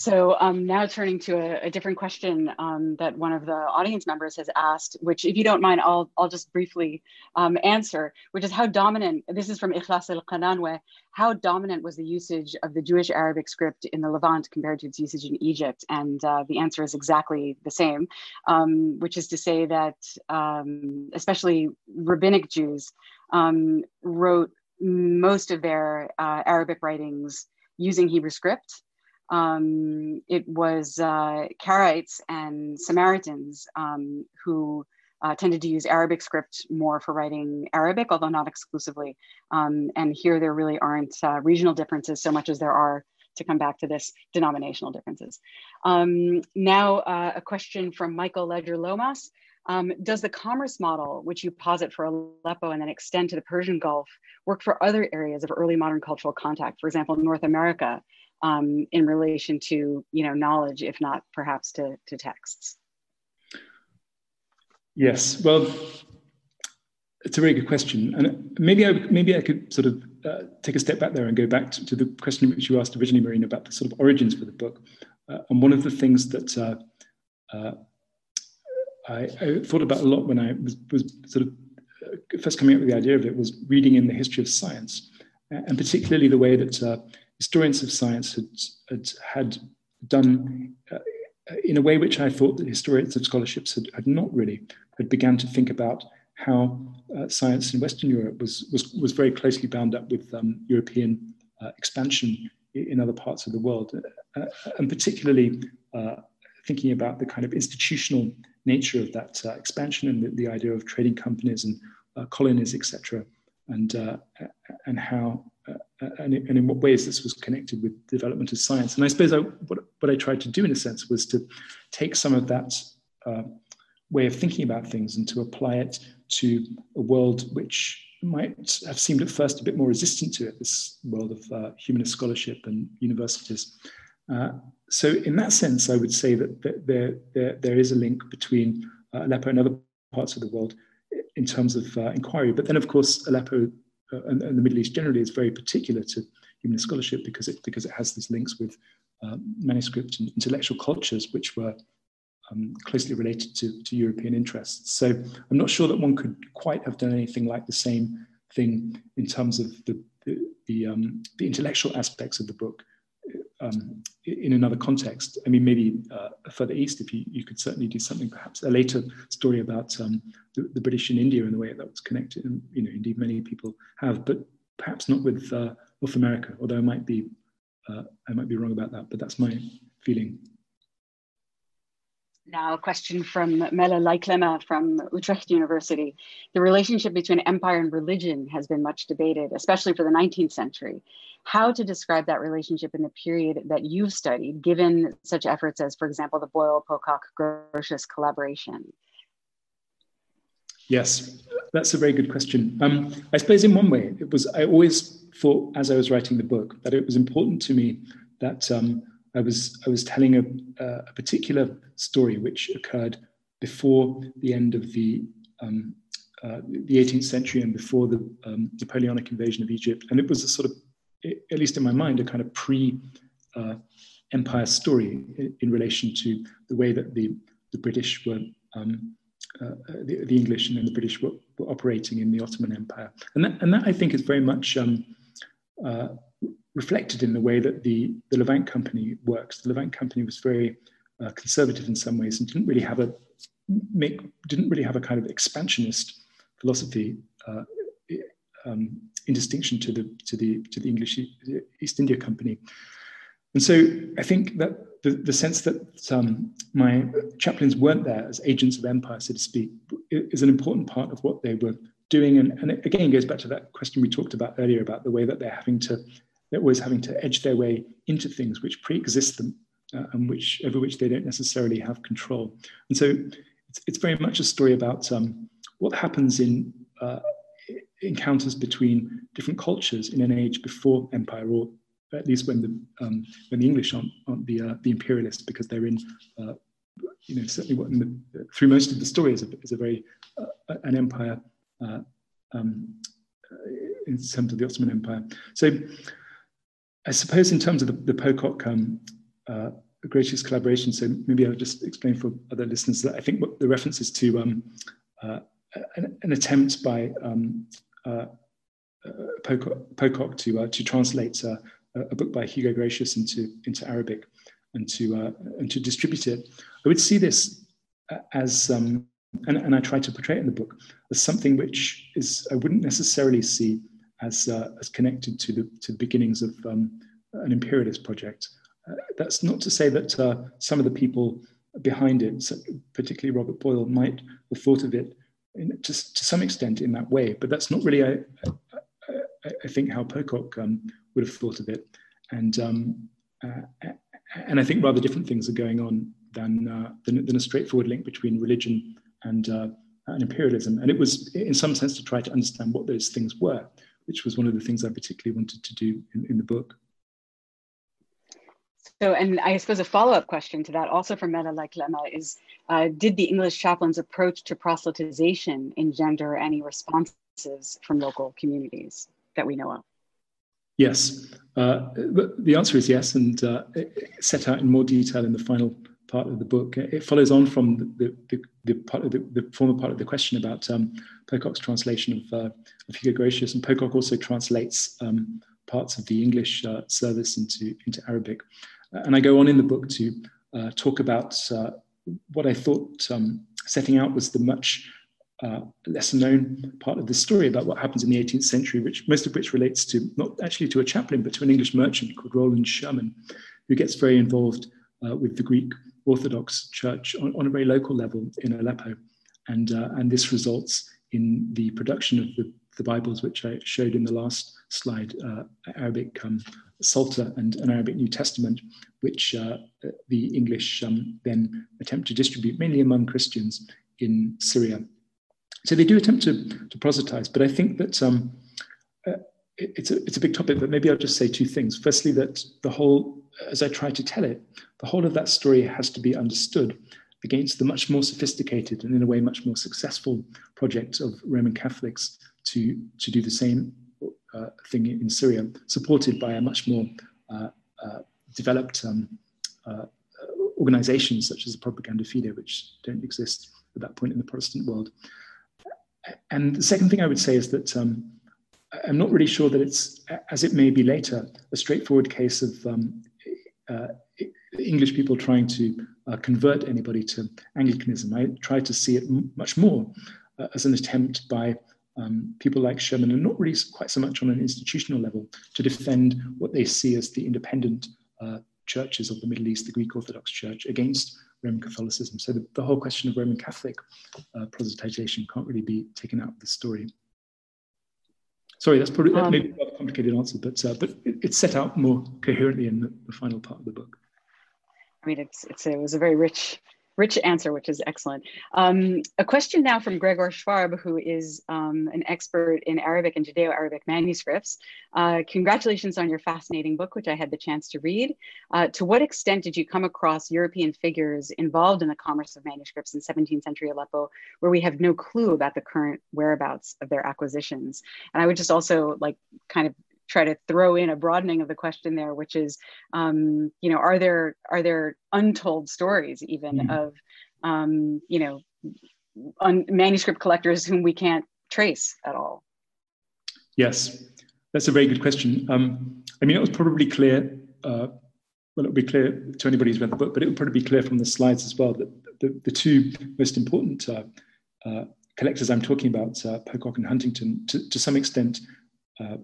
So um, now turning to a, a different question um, that one of the audience members has asked, which if you don't mind, I'll, I'll just briefly um, answer, which is how dominant, this is from Ikhlas al-Qananwe, how dominant was the usage of the Jewish Arabic script in the Levant compared to its usage in Egypt? And uh, the answer is exactly the same, um, which is to say that um, especially rabbinic Jews um, wrote most of their uh, Arabic writings using Hebrew script um, it was uh, Karaites and Samaritans um, who uh, tended to use Arabic script more for writing Arabic, although not exclusively. Um, and here there really aren't uh, regional differences so much as there are, to come back to this, denominational differences. Um, now, uh, a question from Michael Ledger Lomas. Um, does the commerce model, which you posit for Aleppo and then extend to the Persian Gulf, work for other areas of early modern cultural contact, for example, North America, um, in relation to you know knowledge, if not perhaps to, to texts? Yes, well, it's a very good question, and maybe I maybe I could sort of uh, take a step back there and go back to, to, the question which you asked originally, Marina, about the sort of origins for the book. Uh, and one of the things that uh, uh I, I, thought about a lot when I was, was sort of uh, first coming up with the idea of it was reading in the history of science, and particularly the way that uh, historians of science had, had, had done uh, in a way which I thought that historians of scholarships had, had not really, had begun to think about how uh, science in Western Europe was, was, was very closely bound up with um, European uh, expansion in other parts of the world, uh, and particularly uh, thinking about the kind of institutional nature of that uh, expansion and the, the, idea of trading companies and colonies, etc., and, and how uh, and, and, in what ways this was connected with development of science. And I suppose I, what, what I tried to do in a sense was to take some of that uh, way of thinking about things and to apply it to a world which might have seemed at first a bit more resistant to it, this world of uh, humanist scholarship and universities. Uh, so in that sense, I would say that there, there, there is a link between uh, Aleppo and other parts of the world in terms of uh, inquiry. But then, of course, Aleppo uh, and, and, the Middle East generally is very particular to humanist scholarship because it because it has these links with uh, manuscript and intellectual cultures which were um, closely related to, to European interests. So I'm not sure that one could quite have done anything like the same thing in terms of the the, the, um, the intellectual aspects of the book um, in another context. I mean, maybe uh, further east, if you, you could certainly do something, perhaps a later story about um, the, the, British in India and the way that was connected. And, you know, indeed, many people have, but perhaps not with uh, North America, although I might be, uh, I might be wrong about that, but that's my feeling. Now, a question from Mela Laiklema from Utrecht University. The relationship between empire and religion has been much debated, especially for the 19th century. How to describe that relationship in the period that you've studied, given such efforts as, for example, the Boyle Pococke Grotius collaboration? Yes, that's a very good question. Um, I suppose, in one way, it was, I always thought as I was writing the book that it was important to me that. Um, I was I was telling a, a particular story which occurred before the end of the um, uh, the 18th century and before the um, Napoleonic invasion of Egypt, and it was a sort of, at least in my mind, a kind of pre. Uh, story in, in, relation to the way that the, the British were, um, uh, the, the, English and the British were, were operating in the Ottoman Empire. And that, and that I think is very much um, uh, reflected in the way that the, the Levant Company works. The Levant Company was very uh, conservative in some ways and didn't really have a make didn't really have a kind of expansionist philosophy uh, um, in distinction to the to the to the English East India Company. And so I think that the, the sense that um, my chaplains weren't there as agents of empire, so to speak, is an important part of what they were doing. And, and again goes back to that question we talked about earlier about the way that they're having to, they're always having to edge their way into things which pre-exist them uh, and which over which they don't necessarily have control. And so it's, it's very much a story about um, what happens in uh, encounters between different cultures in an age before empire, or at least when the um, when the English aren't, aren't the uh, the imperialists, because they're in uh, you know certainly what the, through most of the story is a, is a very uh, an empire uh, um, in terms of the Ottoman Empire. So I suppose in terms of the, the Pococke um, uh, Grotius collaboration, so maybe I'll just explain for other listeners that I think what the references to um, uh, an, an, attempt by um, uh, uh, to, uh, to translate uh, a book by Hugo Grotius into, into Arabic and to, and to distribute it. I would see this as, um, and, and I try to portray it in the book, as something which is I wouldn't necessarily see as, as connected to the, to the beginnings of um, an imperialist project. that's not to say that some of the people behind it, particularly Robert Boyle, might have thought of it in, to, to some extent in that way. But that's not really, I, I, I think, how Pococke um, would have thought of it. And, um, uh, and I think rather different things are going on than, uh, than, than, a straightforward link between religion and, uh, and imperialism. And it was, in some sense, to try to understand what those things were, which was one of the things I particularly wanted to do in, in the book. So, and I suppose a follow-up question to that, also from Meta like Lemma, is uh, did the English chaplain's approach to proselytization engender any responses from local communities that we know of? Yes, uh, the answer is yes, and uh, set out in more detail in the final part of the book. It follows on from the, the, the, part the, the, former part of the question about um, Pococke's translation of, uh, of Hugo Grotius, and Pococke also translates um, parts of the English uh, service into, into Arabic. Uh, and I go on in the book to uh, talk about uh, what I thought um, setting out was the much uh, lesser known part of the story about what happens in the 18th century, which most of which relates to not actually to a chaplain, but to an English merchant called Rowland Sherman, who gets very involved uh, with the Greek Orthodox Church on, on, a very local level in Aleppo. And, uh, and this results in the production of the, the Bibles, which I showed in the last slide, Arabic um, Psalter and an Arabic New Testament, which uh, the English um, then attempt to distribute mainly among Christians in Syria. So they do attempt to, to proselytize, but I think that um, uh, it's, a, it's a big topic, but maybe I'll just say two things. Firstly, that the whole, as I try to tell it, the whole of that story has to be understood against the much more sophisticated and in a way much more successful project of Roman Catholics to, to do the same uh, thing in Syria, supported by a much more uh, uh, developed um, organizations such as the Propaganda Fide, which don't exist at that point in the Protestant world. And the second thing I would say is that um, I'm not really sure that it's, as it may be later, a straightforward case of um, uh, English people trying to uh, convert anybody to Anglicanism. I try to see it much more uh, as an attempt by um, people like Sherman, and not really quite so much on an institutional level, to defend what they see as the independent uh, churches of the Middle East, the Greek Orthodox Church, against Roman Catholicism. So the, the whole question of Roman Catholic uh, proselytization can't really be taken out of the story. Sorry, that's probably that um, maybe a complicated answer, but uh, but it, it's set out more coherently in the, the final part of the book. I mean, it's, it's it was a very rich rich answer, which is excellent. Um, a question now from Gregor Schwarb, who is um, an expert in Arabic and Judeo-Arabic manuscripts. Uh, congratulations on your fascinating book, which I had the chance to read. Uh, to what extent did you come across European figures involved in the commerce of manuscripts in 17th century Aleppo, where we have no clue about the current whereabouts of their acquisitions? And I would just also like kind of try to throw in a broadening of the question there, which is, um, you know, are there are there untold stories even mm. of, um, you know, manuscript collectors whom we can't trace at all? Yes, that's a very good question. Um, I mean, it was probably clear, uh, well, it'll be clear to anybody who's read the book, but it would probably be clear from the slides as well that the, the two most important uh, uh, collectors I'm talking about, uh, Pococke and Huntington, to, to some extent, uh,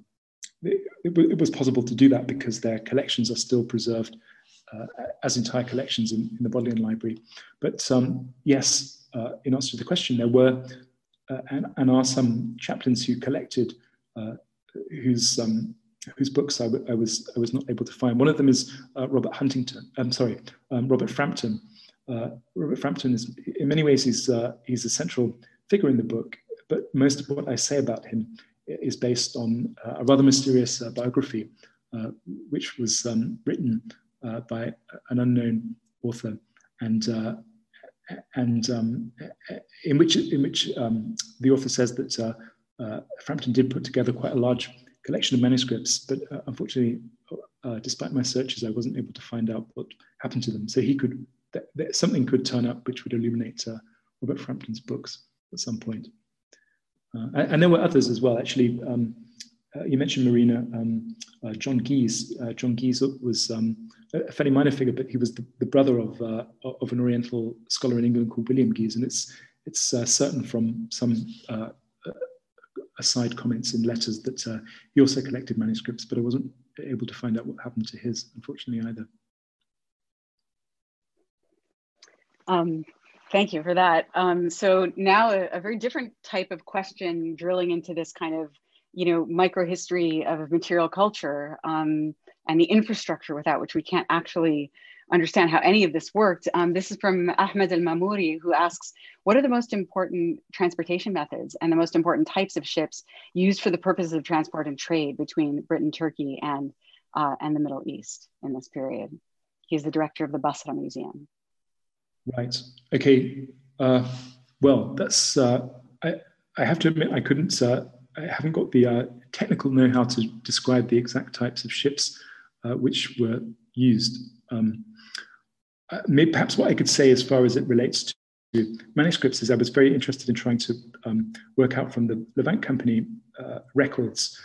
it, it, was possible to do that because their collections are still preserved uh, as entire collections in, in, the Bodleian Library. But um, yes, uh, in answer to the question, there were uh, and, and, are some chaplains who collected whose um, whose books I, was I was not able to find. One of them is Robert Huntington. I'm sorry, um, Robert Frampton. Robert Frampton is in many ways he's he's a central figure in the book, but most of what I say about him is based on uh, a rather mysterious uh, biography, uh, which was um, written by an unknown author, and and um, in which in which um, the author says that Frampton did put together quite a large collection of manuscripts, but unfortunately, despite my searches, I wasn't able to find out what happened to them. So he could something could turn up which would illuminate Robert Frampton's books at some point. Uh, and, there were others as well. Actually, um, uh, you mentioned Marina. Um, uh, John. Uh, John Geese was um, a fairly minor figure, but he was the, the brother of uh, of an Oriental scholar in England called William Geese, and it's it's uh, certain from some aside comments in letters that he also collected manuscripts, but I wasn't able to find out what happened to his, unfortunately, either. Um, Thank you for that. Um, so now a, a, very different type of question drilling into this kind of, you know, microhistory of material culture um, and the infrastructure without which we can't actually understand how any of this worked. Um, this is from Ahmed El-Mamouri, who asks, what are the most important transportation methods and the most important types of ships used for the purposes of transport and trade between Britain, Turkey, and, uh, and the Middle East in this period? He's the director of the Basra Museum. Right. Okay. Uh, well, that's. Uh, I I have to admit I couldn't. Uh, I haven't got the uh, technical know-how to describe the exact types of ships uh, which were used. Um, uh, maybe perhaps what I could say as far as it relates to manuscripts is I was very interested in trying to um, work out from the Levant Company records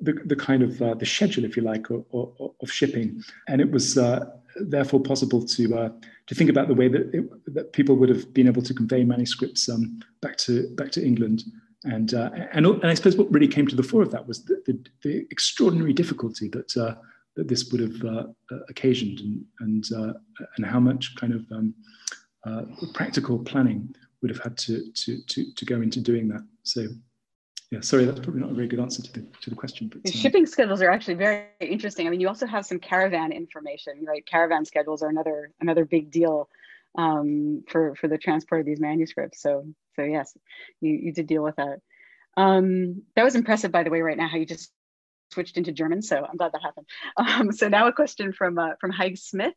the, the kind of the schedule, if you like, of, of, of shipping, and it was therefore possible to uh, to think about the way that it, that people would have been able to convey manuscripts um, back to back to England. And, uh, and and I suppose what really came to the fore of that was the, the, the extraordinary difficulty that uh, that this would have uh, occasioned, and and uh, and how much kind of um, uh, practical planning would have had to to to to go into doing that. So yeah, sorry, that's probably not a very good answer to the to the question. But um, shipping schedules are actually very interesting. I mean, you also have some caravan information, right? Caravan schedules are another another big deal um, for for the transport of these manuscripts. So so yes, you you did deal with that. Um, that was impressive, by the way. Right now, how you just switched into German. So I'm glad that happened. Um, so now a question from uh, from Heig Smith.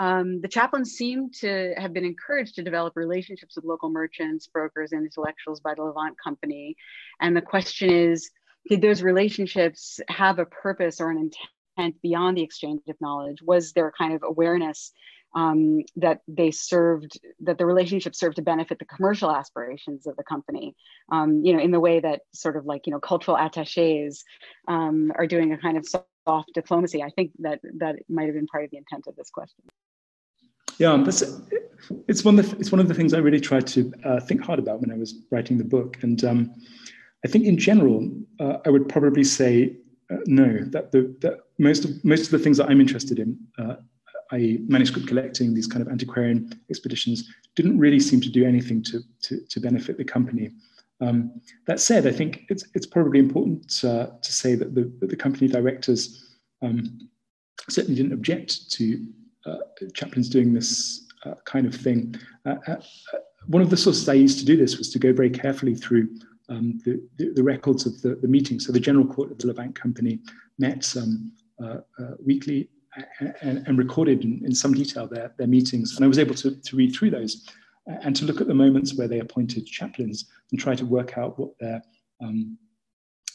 Um, the chaplains seem to have been encouraged to develop relationships with local merchants, brokers, and intellectuals by the Levant Company. And the question is, did those relationships have a purpose or an intent beyond the exchange of knowledge? Was there a kind of awareness um, that they served, that the relationship served to benefit the commercial aspirations of the company, um, you know, in the way that sort of like, you know, cultural attaches um, are doing a kind of soft diplomacy. I think that that might have been part of the intent of this question. Yeah, that's it's one of the, it's one of the things I really tried to uh, think hard about when I was writing the book, and um, I think in general uh, I would probably say uh, no. That the that most of most of the things that I'm interested in, uh, i.e., manuscript collecting, these kind of antiquarian expeditions, didn't really seem to do anything to to, to benefit the company. Um, that said, I think it's it's probably important uh, to say that the that the company directors um, certainly didn't object to chaplains doing this uh, kind of thing. Uh, one of the sources I used to do this was to go very carefully through um, the, the, the, records of the, the meetings. So the General Court of the Levant Company met um, weekly and, and, recorded in, in, some detail their, their meetings. And I was able to, to read through those and to look at the moments where they appointed chaplains and try to work out what their um,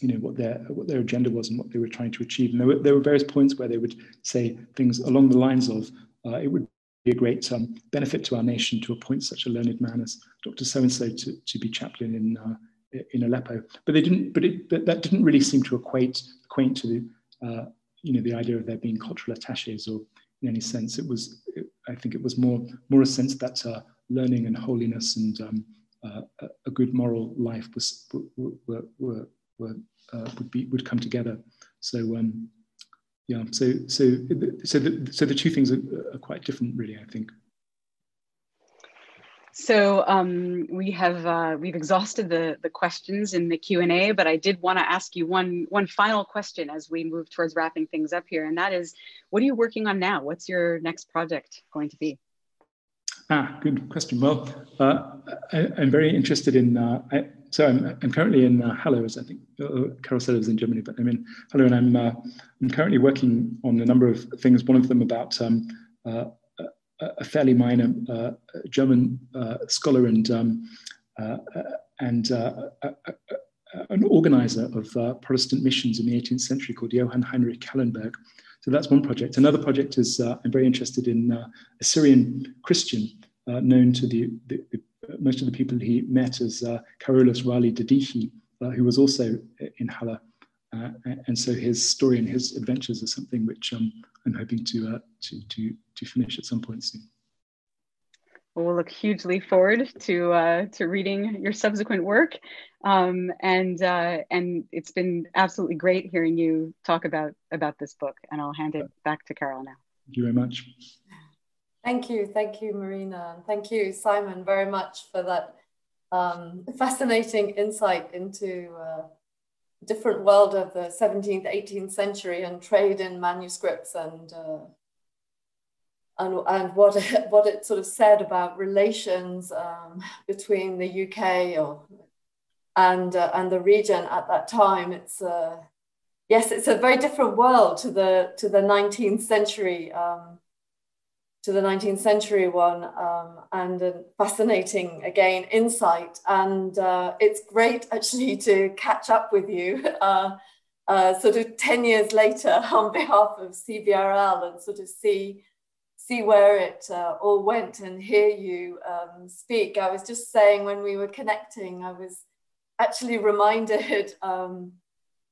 you know what their what their agenda was and what they were trying to achieve. And there were, there were various points where they would say things along the lines of, uh, "It would be a great um, benefit to our nation to appoint such a learned man as Dr. So and So to to be chaplain in uh, in Aleppo. But they didn't. But, it, but that didn't really seem to equate acquaint to the uh, you know the idea of there being cultural attaches or in any sense. It was. It, I think it was more more a sense that uh, learning and holiness and um, uh, a good moral life was were, were, were uh, would be would come together. So um, yeah, so so so the, so the two things are, are quite different, really. I think. So um, we have uh, we've exhausted the the questions in the Q and A, but I did want to ask you one one final question as we move towards wrapping things up here, and that is, what are you working on now? What's your next project going to be? Ah, good question. Well, uh, I, am very interested in. Uh, I, so I'm, I'm currently in uh, Halle, as I think uh, Carol said, is in Germany, but I'm in Halle, and I'm uh, I'm currently working on a number of things. One of them about um, uh, a fairly minor German scholar and um, and an organizer of Protestant missions in the 18th century called Johann Heinrich Callenberg. So that's one project. Another project is I'm very interested in a Syrian Christian known to the, the, the, most of the people he met as Carolus Rali Dadichi, who was also in Halle. Uh, and so his story and his adventures are something which um, I'm hoping to, uh, to, to, to finish at some point soon. Well, we'll look hugely forward to uh, to reading your subsequent work, um, and uh, and it's been absolutely great hearing you talk about about this book. And I'll hand it back to Carol now. Thank you very much. Thank you, thank you, Marina, and thank you, Simon, very much for that um, fascinating insight into uh, different world of the 17th, 18th century and trade in manuscripts and uh, and, and what it, what it sort of said about relations um, between the UK or and uh, and the region at that time. It's uh, yes, it's a very different world to the to the 19th century um, to the 19th century one, um, and a fascinating again insight. And uh, it's great actually to catch up with you. Uh, uh, sort of 10 years later on behalf of CBRL and sort of see see where it uh, all went and hear you um, speak. I was just saying when we were connecting, I was actually reminded um,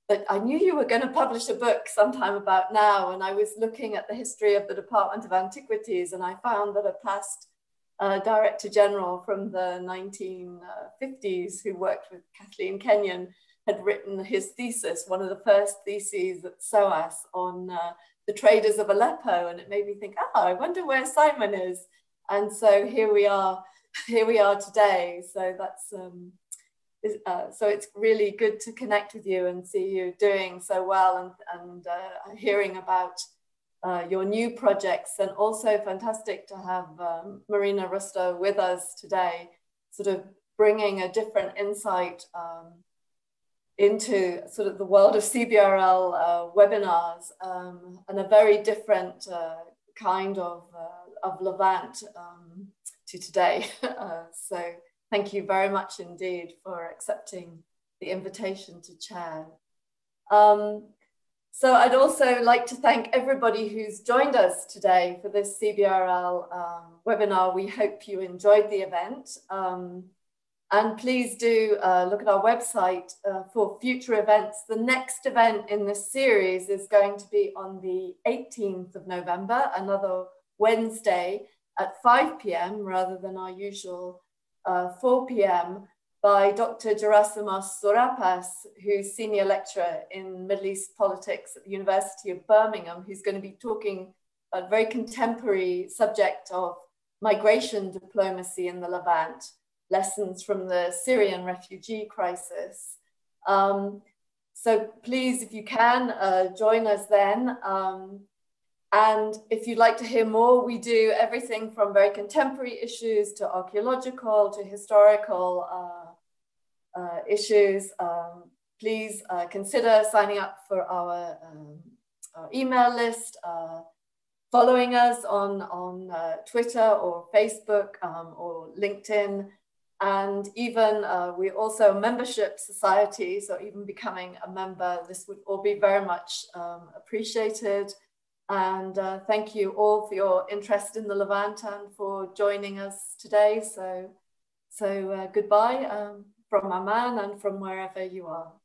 that I knew you were going to publish a book sometime about now. And I was looking at the history of the Department of Antiquities, and I found that a past uh, Director General from the 1950s who worked with Kathleen Kenyon had written his thesis, one of the first theses at SOAS on uh, the traders of Aleppo, and it made me think, oh, I wonder where Simon is. And so here we are, here we are today. So that's um, uh, so it's really good to connect with you and see you doing so well and, and uh, hearing about uh, your new projects and also fantastic to have um, Marina Rustow with us today, sort of bringing a different insight um, into sort of the world of CBRL uh, webinars um, and a very different uh, kind of, uh, of Levant um, to today. So thank you very much indeed for accepting the invitation to chair. Um, so I'd also like to thank everybody who's joined us today for this CBRL um, webinar. We hope you enjoyed the event. Um, and please do uh, look at our website uh, for future events. The next event in this series is going to be on the 18th of November, another Wednesday at 5 p.m. rather than our usual uh, 4 p.m. by Dr. Gerasimos Tsourapas, who's senior lecturer in Middle East politics at the University of Birmingham, who's going to be talking a very contemporary subject of migration diplomacy in the Levant lessons from the Syrian refugee crisis. Um, so please, if you can, uh, join us then. Um, and if you'd like to hear more, we do everything from very contemporary issues to archaeological to historical uh, uh, issues. Um, please uh, consider signing up for our, um, our email list, uh, following us on, on uh, Twitter or Facebook um, or LinkedIn. And even uh, we also a membership society, so even becoming a member, this would all be very much um, appreciated. And uh, thank you all for your interest in the Levant and for joining us today. So, so uh, goodbye um, from Amman and from wherever you are.